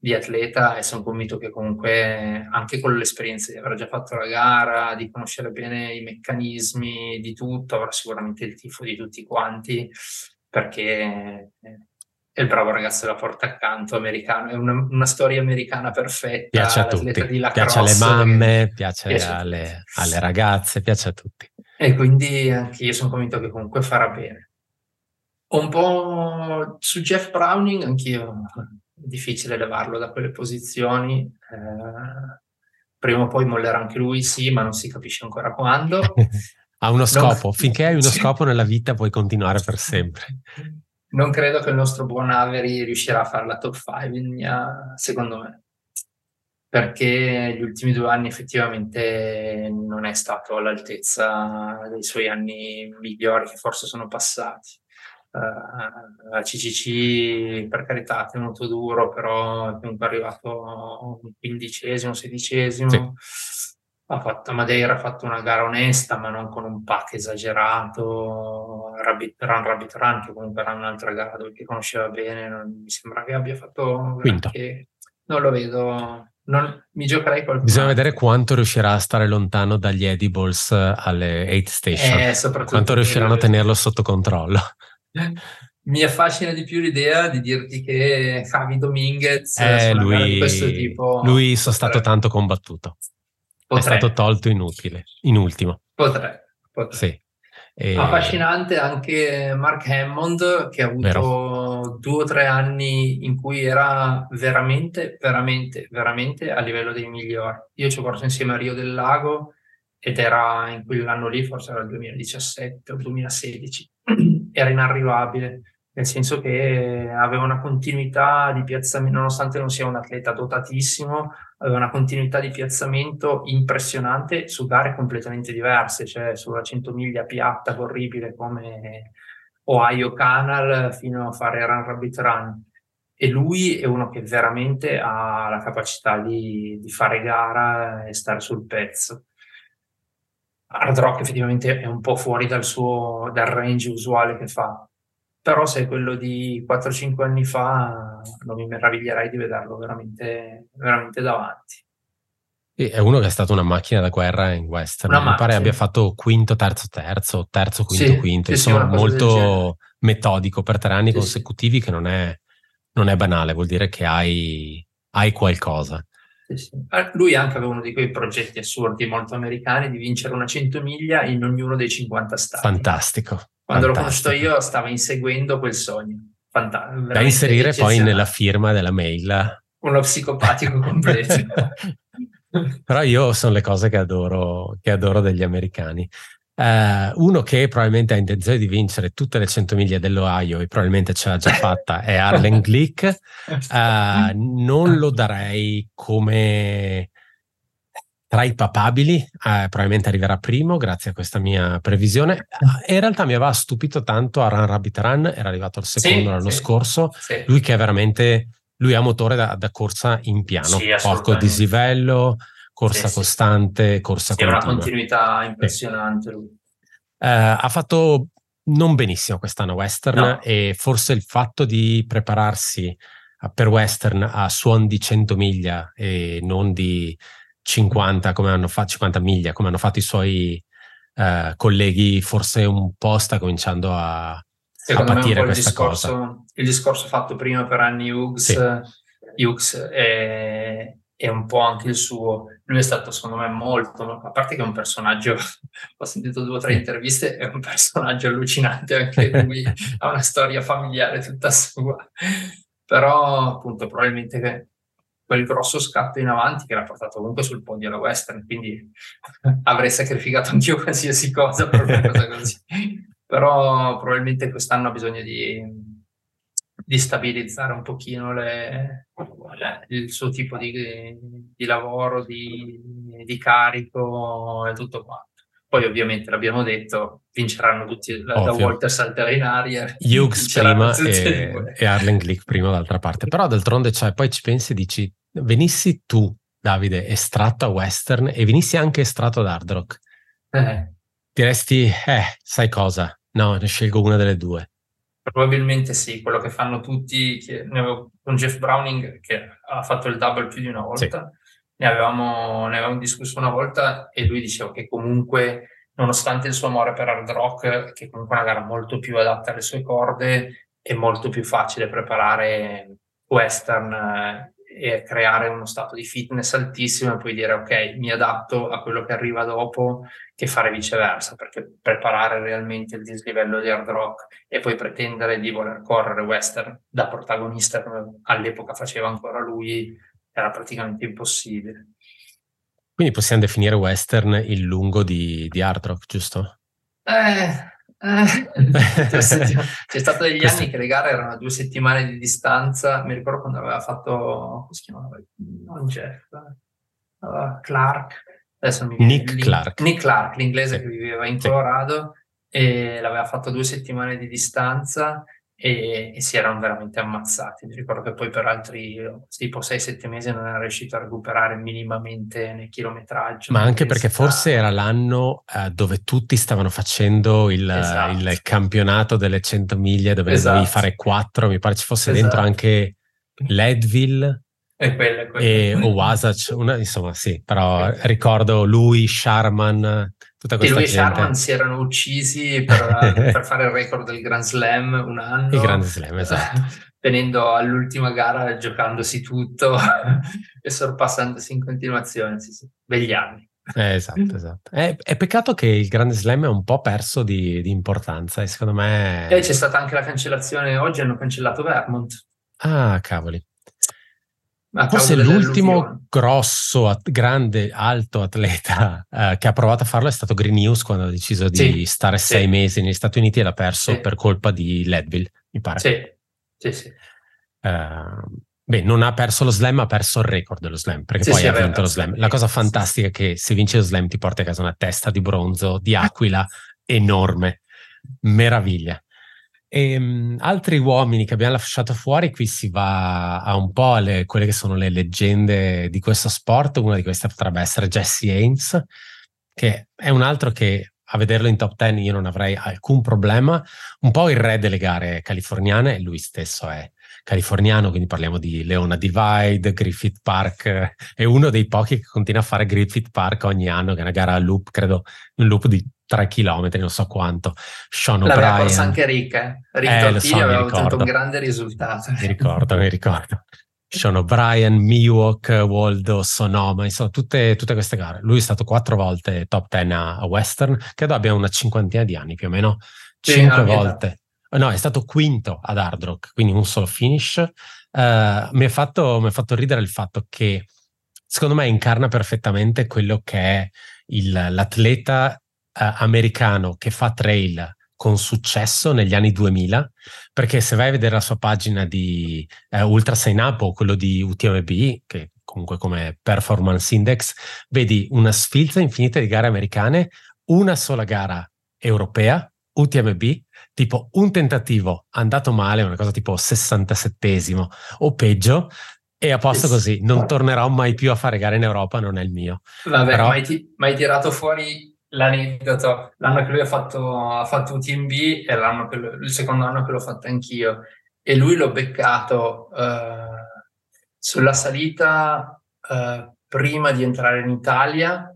di atleta e sono convinto che comunque anche con l'esperienza di aver già fatto la gara, di conoscere bene i meccanismi, di tutto, avrà sicuramente il tifo di tutti quanti perché è il bravo ragazzo della porta accanto americano, è una, una storia americana perfetta. Piace a tutti, piace alle mamme, piace, piace alle, alle ragazze, piace a tutti. E quindi anche io sono convinto che comunque farà bene. Un po' su Jeff Browning, anch'io difficile levarlo da quelle posizioni. Eh, prima o poi mollerà anche lui, sì, ma non si capisce ancora quando. ha uno scopo, non... finché hai uno scopo nella vita puoi continuare per sempre. Non credo che il nostro buon Avery riuscirà a fare la top 5, secondo me, perché gli ultimi due anni effettivamente non è stato all'altezza dei suoi anni migliori che forse sono passati a CCC per carità ha tenuto duro, però è comunque arrivato un quindicesimo, sedicesimo. Sì. Ha fatto, Madeira ha fatto una gara onesta, ma non con un pack esagerato. Rabbit Run, Rabbit Run, che comunque era un'altra gara dove conosceva bene, non mi sembra che abbia fatto Quinto. Non lo vedo, non, mi giocherei qualcosa. Bisogna vedere quanto riuscirà a stare lontano dagli edibles alle 8 station. Eh, quanto riusciranno a tenerlo sotto controllo mi affascina di più l'idea di dirti che Javi Dominguez eh, lui, di questo tipo lui sono stato tanto combattuto potrei. è stato tolto inutile in ultimo potrei, potrei. Sì. E... affascinante anche Mark Hammond che ha avuto Vero. due o tre anni in cui era veramente veramente veramente a livello dei migliori io ci ho corso insieme a Rio del Lago ed era in quell'anno lì forse era il 2017 o 2016 era inarrivabile, nel senso che aveva una continuità di piazzamento, nonostante non sia un atleta dotatissimo, aveva una continuità di piazzamento impressionante su gare completamente diverse, cioè sulla 100 miglia piatta, corribile come Ohio Canal fino a fare Run Rabbit Run. E lui è uno che veramente ha la capacità di, di fare gara e stare sul pezzo. Hard Rock effettivamente è un po' fuori dal suo dal range usuale che fa, però se è quello di 4-5 anni fa non mi meraviglierei di vederlo veramente, veramente davanti. E è uno che è stato una macchina da guerra in western, mi pare abbia fatto quinto, terzo, terzo, terzo, quinto, sì, quinto, sì, insomma sì, molto metodico per tre anni consecutivi che non è, non è, banale, vuol dire che hai, hai qualcosa. Sì, sì. Ah, lui anche aveva uno di quei progetti assurdi molto americani di vincere una 100 miglia in ognuno dei 50 stati. Fantastico. Quando Fantastico. l'ho conosciuto io stava inseguendo quel sogno. Fantastico. Da inserire poi nella firma della mail. Uno psicopatico completo. Però io sono le cose che adoro, che adoro degli americani. Uh, uno che probabilmente ha intenzione di vincere tutte le 100 miglia dell'Ohio e probabilmente ce l'ha già fatta è Arlen Glick. Uh, non lo darei come tra i papabili, uh, probabilmente arriverà primo grazie a questa mia previsione. in realtà mi aveva stupito tanto a Run Rabbit Run, era arrivato al secondo sì, l'anno sì, scorso. Sì. Lui che è veramente, lui ha motore da, da corsa in piano, poco dislivello corsa sì, costante, corsa sì, continua. una continuità impressionante lui. Uh, ha fatto non benissimo quest'anno Western no. e forse il fatto di prepararsi per Western a suon di 100 miglia e non di 50 come hanno fatto 50 miglia come hanno fatto i suoi uh, colleghi forse un po' sta cominciando a, a patire questa discorso, cosa. Il discorso fatto prima per Annie Hughes, sì. Hughes è, è un po' anche il suo. Lui è stato, secondo me, molto, a parte che è un personaggio, ho sentito due o tre interviste, è un personaggio allucinante, anche lui ha una storia familiare tutta sua. Però, appunto, probabilmente quel grosso scatto in avanti che l'ha portato comunque sul podio alla Western, quindi avrei sacrificato anch'io qualsiasi cosa per una cosa così. Però probabilmente quest'anno ha bisogno di di stabilizzare un pochino le, il suo tipo di, di lavoro, di, di, carico e tutto quanto. Poi ovviamente l'abbiamo detto, vinceranno tutti, Ovvio. da Walter salterà in aria. Hughes prima e, e Arlen Glick prima dall'altra parte. Però d'altronde cioè, poi ci pensi e dici, venissi tu Davide estratto a western e venissi anche estratto ad hard rock. Eh. Diresti, eh, sai cosa? No, ne scelgo una delle due. Probabilmente sì, quello che fanno tutti, che ne avevo, con Jeff Browning che ha fatto il double più di una volta, sì. ne, avevamo, ne avevamo discusso una volta e lui diceva che comunque, nonostante il suo amore per hard rock, che comunque è una gara molto più adatta alle sue corde, è molto più facile preparare western eh, e creare uno stato di fitness altissimo e poi dire ok, mi adatto a quello che arriva dopo che fare viceversa, perché preparare realmente il dislivello di hard rock e poi pretendere di voler correre western da protagonista come all'epoca faceva ancora lui era praticamente impossibile. Quindi possiamo definire western il lungo di, di hard rock, giusto? Eh, c'è stato degli Questo... anni che le gare erano a due settimane di distanza. Mi ricordo quando aveva fatto, come si chiamava? Non Jeff, uh, Clark. Adesso mi Nick Clark. Nick Clark, l'inglese sì. che viveva in Colorado sì. e l'aveva fatto a due settimane di distanza e, e, si erano veramente ammazzati. Mi ricordo che poi per altri tipo 6-7 mesi non era riuscito a recuperare minimamente nel chilometraggio. Ma anche perché forse era l'anno uh, dove tutti stavano facendo il, esatto. il, campionato delle 100 miglia dove esatto. dovevi fare 4, mi pare ci fosse esatto. dentro anche Leadville. E, quelle, quelle. e Owasac, una, insomma sì, però ricordo lui, Sharman, tutta questa lui gente. e Sharman si erano uccisi per, per, fare il record del Grand Slam un anno. Il Grand Slam, esatto. venendo all'ultima gara, giocandosi tutto e sorpassandosi in continuazione. Sì, sì. Begli anni. Eh, esatto, esatto. È, è, peccato che il Grande Slam è un po' perso di, di importanza e secondo me... E c'è stata anche la cancellazione, oggi hanno cancellato Vermont. Ah, cavoli. Forse l'ultimo grosso, grande, alto atleta uh, che ha provato a farlo è stato Green News quando ha deciso di sì, stare sì. sei mesi negli Stati Uniti e l'ha perso sì. per colpa di Leadville, mi pare. Sì, sì, sì. Uh, beh, non ha perso lo slam, ha perso il record dello slam, perché poi ha vinto lo slam. La cosa fantastica è che se vinci lo slam ti porti a casa una testa di bronzo, di aquila, enorme. Meraviglia. E, um, altri uomini che abbiamo lasciato fuori, qui si va a un po' alle quelle che sono le leggende di questo sport. Una di queste potrebbe essere Jesse Haynes, che è un altro che a vederlo in top 10 io non avrei alcun problema. Un po' il re delle gare californiane, lui stesso è californiano, quindi parliamo di Leona Divide, Griffith Park, è uno dei pochi che continua a fare Griffith Park ogni anno, che è una gara a loop, credo un loop di 3 km, non so quanto. Sean L'aveva O'Brien. corsa anche Rick, eh? Rick eh, Tortini so, aveva ottenuto un grande risultato. Mi ricordo, mi ricordo. Sean O'Brien, Miwok, Waldo, Sonoma, insomma tutte, tutte, queste gare. Lui è stato quattro volte top 10 a, a Western, credo abbia una cinquantina di anni più o meno, cinque volte. No, è stato quinto ad Hard Rock, quindi un solo finish. Uh, mi, ha fatto, fatto ridere il fatto che secondo me incarna perfettamente quello che è il, l'atleta americano che fa trail con successo negli anni 2000, perché se vai a vedere la sua pagina di uh, Ultra Sign Up o quello di UTMB, che comunque come performance index, vedi una sfilza infinita di gare americane, una sola gara europea, UTMB, tipo un tentativo andato male, una cosa tipo 67esimo o peggio, e a posto così, non tornerò mai più a fare gare in Europa, non è il mio. Vabbè, Però... ma hai tirato fuori l'aneddoto. L'anno che lui ha fatto, ha fatto UTMB e l'anno che, il secondo anno che l'ho fatto anch'io. E lui l'ho beccato eh, sulla salita eh, prima di entrare in Italia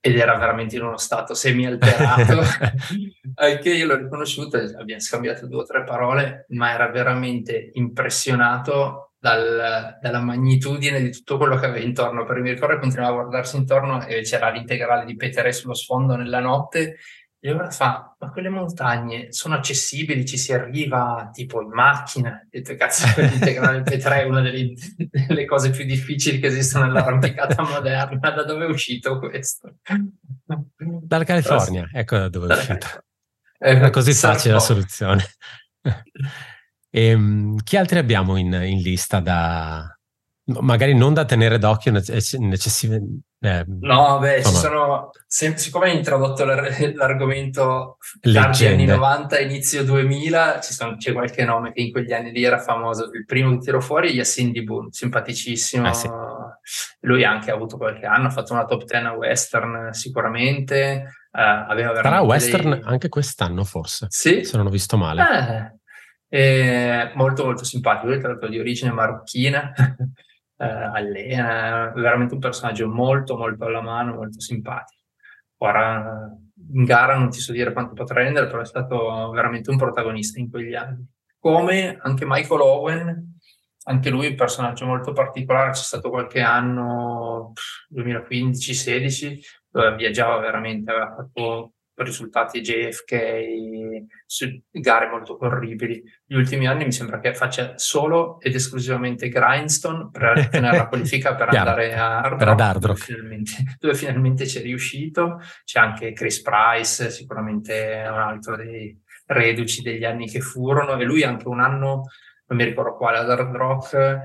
ed era veramente in uno stato semi-alterato, anche io l'ho riconosciuto, abbiamo scambiato due o tre parole, ma era veramente impressionato dal, dalla magnitudine di tutto quello che aveva intorno. Per mi ricordo continuava a guardarsi intorno e c'era l'integrale di Petere sullo sfondo nella notte e ora fa, ma quelle montagne sono accessibili, ci si arriva tipo in macchina. E detto, cazzo, l'integrale P3 è una delle, delle, cose più difficili che esistono nell'arrampicata moderna. Da dove è uscito questo? Dalla California, ecco da dove è uscito. È così facile la soluzione. Ehm, chi altri abbiamo in, in, lista da magari non da tenere d'occhio necessariamente? Eh, no, beh, ci sono, se, siccome hai introdotto l'ar- l'argomento tardi anni 90, inizio 2000, ci sono, c'è qualche nome che in quegli anni lì era famoso. Il primo che tiro fuori è Yassine Boone, simpaticissimo. Eh sì. Lui anche ha avuto qualche anno, ha fatto una top 10 a Western sicuramente. Uh, aveva Sarà Western dei... anche quest'anno forse, sì? se non ho visto male. Eh, e molto molto simpatico, lui tra l'altro di origine marocchina, eh, allena, veramente un personaggio molto molto alla mano, molto simpatico. Ora in gara non ti so dire quanto potrà rendere, però è stato veramente un protagonista in quegli anni. Come anche Michael Owen, anche lui un personaggio molto particolare, c'è stato qualche anno, 2015-16, dove viaggiava veramente, aveva fatto risultati JFK su gare molto orribili. Gli ultimi anni mi sembra che faccia solo ed esclusivamente grindstone per ottenere la qualifica per andare a Hard Rock, Hard Rock. Dove, finalmente, dove finalmente c'è riuscito. C'è anche Chris Price, sicuramente un altro dei reduci degli anni che furono, e lui anche un anno, non mi ricordo quale, ad Hard Rock,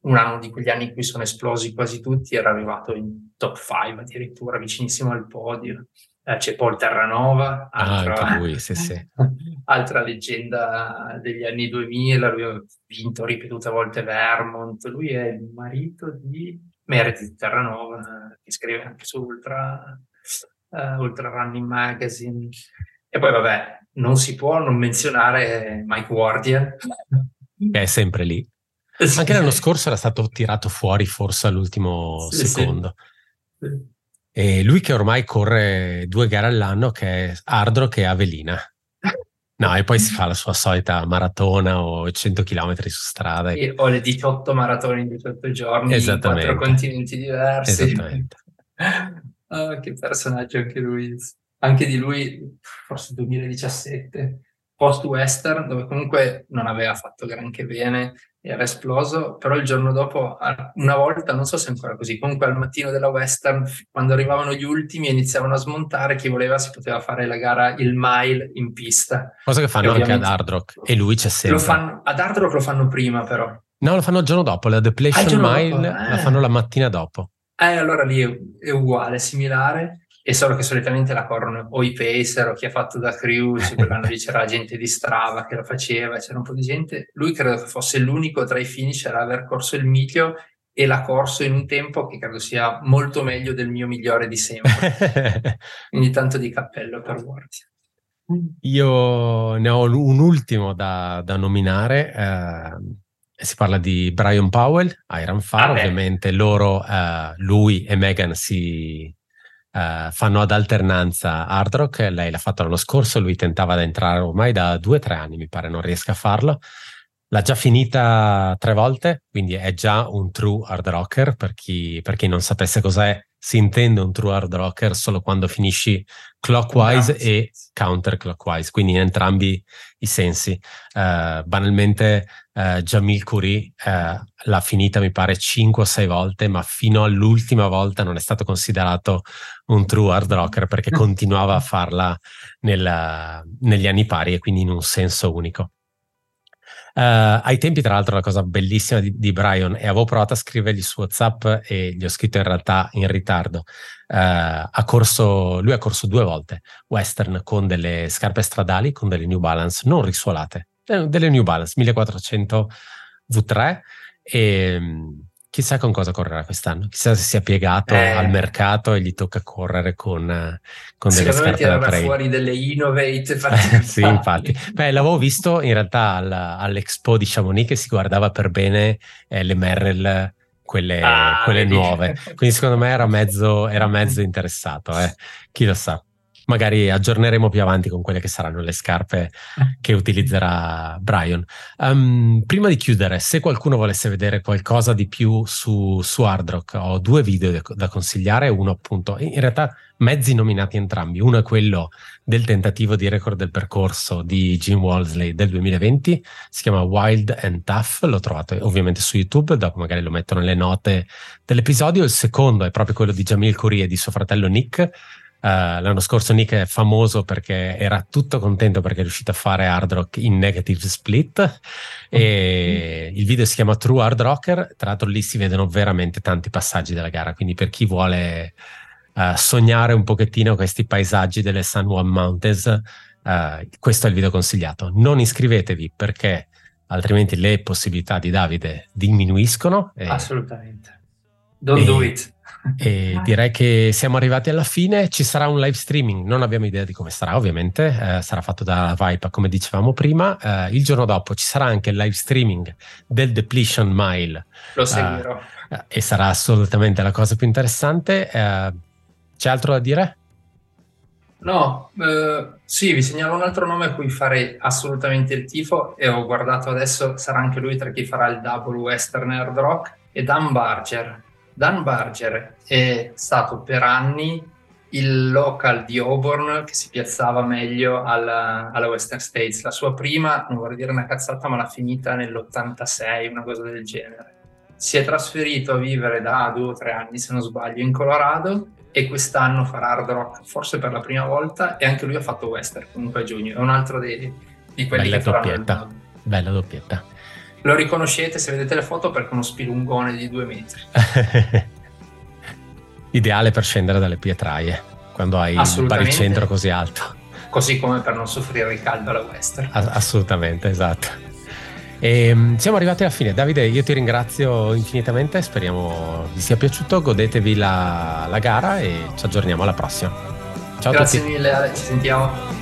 un anno di quegli anni in cui sono esplosi quasi tutti, era arrivato in top 5 addirittura, vicinissimo al podio eh, c'è Paul Terranova, ah, altra, ah, lui, sì, sì. altra leggenda degli anni 2000, lui ha vinto ripetute volte Vermont, lui è il marito di Meredith Terranova, che scrive anche su Ultra, uh, Ultra Running Magazine. E poi vabbè, non si può non menzionare Mike Guardian. Che è sempre lì. Anche l'anno scorso era stato tirato fuori forse all'ultimo sì, secondo. Sì. E lui che ormai corre due gare all'anno, che è Ardro che è Avelina. No, e poi si fa la sua solita maratona o 100 km su strada. E, o le 18 maratone in 18 giorni in quattro continenti diversi. Esattamente. oh, che personaggio anche lui. Anche di lui, forse 2017, post-western, dove comunque non aveva fatto granché bene, era esploso, però il giorno dopo, una volta, non so se è ancora così, comunque al mattino della Western, quando arrivavano gli ultimi e iniziavano a smontare, chi voleva si poteva fare la gara, il mile in pista. Cosa che fanno anche ad Hard Rock, e lui c'è sempre. Lo fanno, ad Hard Rock lo fanno prima però. No, lo fanno il giorno dopo, la Depletion ah, Mile dopo, eh. la fanno la mattina dopo. Eh, allora lì è, è uguale, similare e solo che solitamente la corrono o i pacer o chi ha fatto da crew, quell'anno lì c'era gente di Strava che lo faceva, c'era un po' di gente. Lui credo che fosse l'unico tra i finisher a aver corso il miglio e l'ha corso in un tempo che credo sia molto meglio del mio migliore di sempre. Quindi tanto di cappello per Guardia. Io ne ho un ultimo da, da nominare. Eh, si parla di Brian Powell, Iron Far. Ah, ovviamente loro, eh, lui e Megan si Uh, fanno ad alternanza hard rock, lei l'ha fatto l'anno scorso, lui tentava di entrare ormai da due o tre anni, mi pare non riesca a farlo. L'ha già finita tre volte, quindi è già un true hard rocker. Per chi, per chi non sapesse cos'è, si intende un true hard rocker solo quando finisci clockwise Grazie. e counterclockwise, quindi in entrambi i sensi. Uh, banalmente, uh, Jamil Curry uh, l'ha finita, mi pare, 5 o 6 volte, ma fino all'ultima volta non è stato considerato un true hard rocker perché continuava a farla nella, negli anni pari e quindi in un senso unico. Uh, ai tempi, tra l'altro, la cosa bellissima di, di, Brian è avevo provato a scrivergli su WhatsApp e gli ho scritto in realtà in ritardo. Uh, ha corso, lui ha corso due volte western con delle scarpe stradali, con delle New Balance non risuolate, eh, delle New Balance 1400 V3 e Chissà con cosa correrà quest'anno, chissà se si è piegato eh. al mercato e gli tocca correre con, con delle scarpe da trail. fuori delle Innovate. sì, infatti. Beh, l'avevo visto in realtà alla, all'Expo di Chamonix che si guardava per bene eh, le Merrell, quelle, ah, quelle nuove. Quindi secondo me era mezzo, era mezzo interessato, eh. chi lo sa magari aggiorneremo più avanti con quelle che saranno le scarpe che utilizzerà Brian. Um, prima di chiudere, se qualcuno volesse vedere qualcosa di più su, su Hard Rock, ho due video da consigliare, uno appunto, in realtà mezzi nominati entrambi, uno è quello del tentativo di record del percorso di Jim Walsley del 2020, si chiama Wild and Tough, l'ho trovato ovviamente su YouTube, dopo magari lo metto nelle note dell'episodio, il secondo è proprio quello di Jamil Curry e di suo fratello Nick, Uh, l'anno scorso Nick è famoso perché era tutto contento perché è riuscito a fare hard rock in negative split e mm-hmm. il video si chiama True Hard Rocker, tra l'altro lì si vedono veramente tanti passaggi della gara, quindi per chi vuole uh, sognare un pochettino questi paesaggi delle San Juan Mountains, uh, questo è il video consigliato. Non iscrivetevi perché altrimenti le possibilità di Davide diminuiscono. E... Assolutamente. Don't e... do it. E direi che siamo arrivati alla fine. Ci sarà un live streaming, non abbiamo idea di come sarà, ovviamente. Eh, sarà fatto da Vipa, come dicevamo prima. Eh, il giorno dopo ci sarà anche il live streaming del Depletion Mile. Lo seguirò. Eh, e sarà assolutamente la cosa più interessante. Eh, c'è altro da dire? No, eh, sì, vi segnalo un altro nome a cui fare assolutamente il tifo e ho guardato adesso, sarà anche lui tra chi farà il double western hard rock, e Dan Barger Dan Barger è stato per anni il local di Auburn che si piazzava meglio alla, alla, Western States. La sua prima, non vorrei dire una cazzata, ma l'ha finita nell'86, una cosa del genere. Si è trasferito a vivere da due o tre anni, se non sbaglio, in Colorado e quest'anno farà hard rock, forse per la prima volta, e anche lui ha fatto western, comunque a giugno. È un altro dei, di quelli Bella che doppietta. Bella doppietta. Lo riconoscete se vedete le foto perché è uno spilungone di due metri. Ideale per scendere dalle pietraie quando hai un baricentro così alto. Così come per non soffrire il caldo alla western. assolutamente, esatto. E ehm, siamo arrivati alla fine. Davide, io ti ringrazio infinitamente, speriamo vi sia piaciuto, godetevi la, la gara e ci aggiorniamo alla prossima. Ciao Grazie a tutti. Grazie mille, ci sentiamo.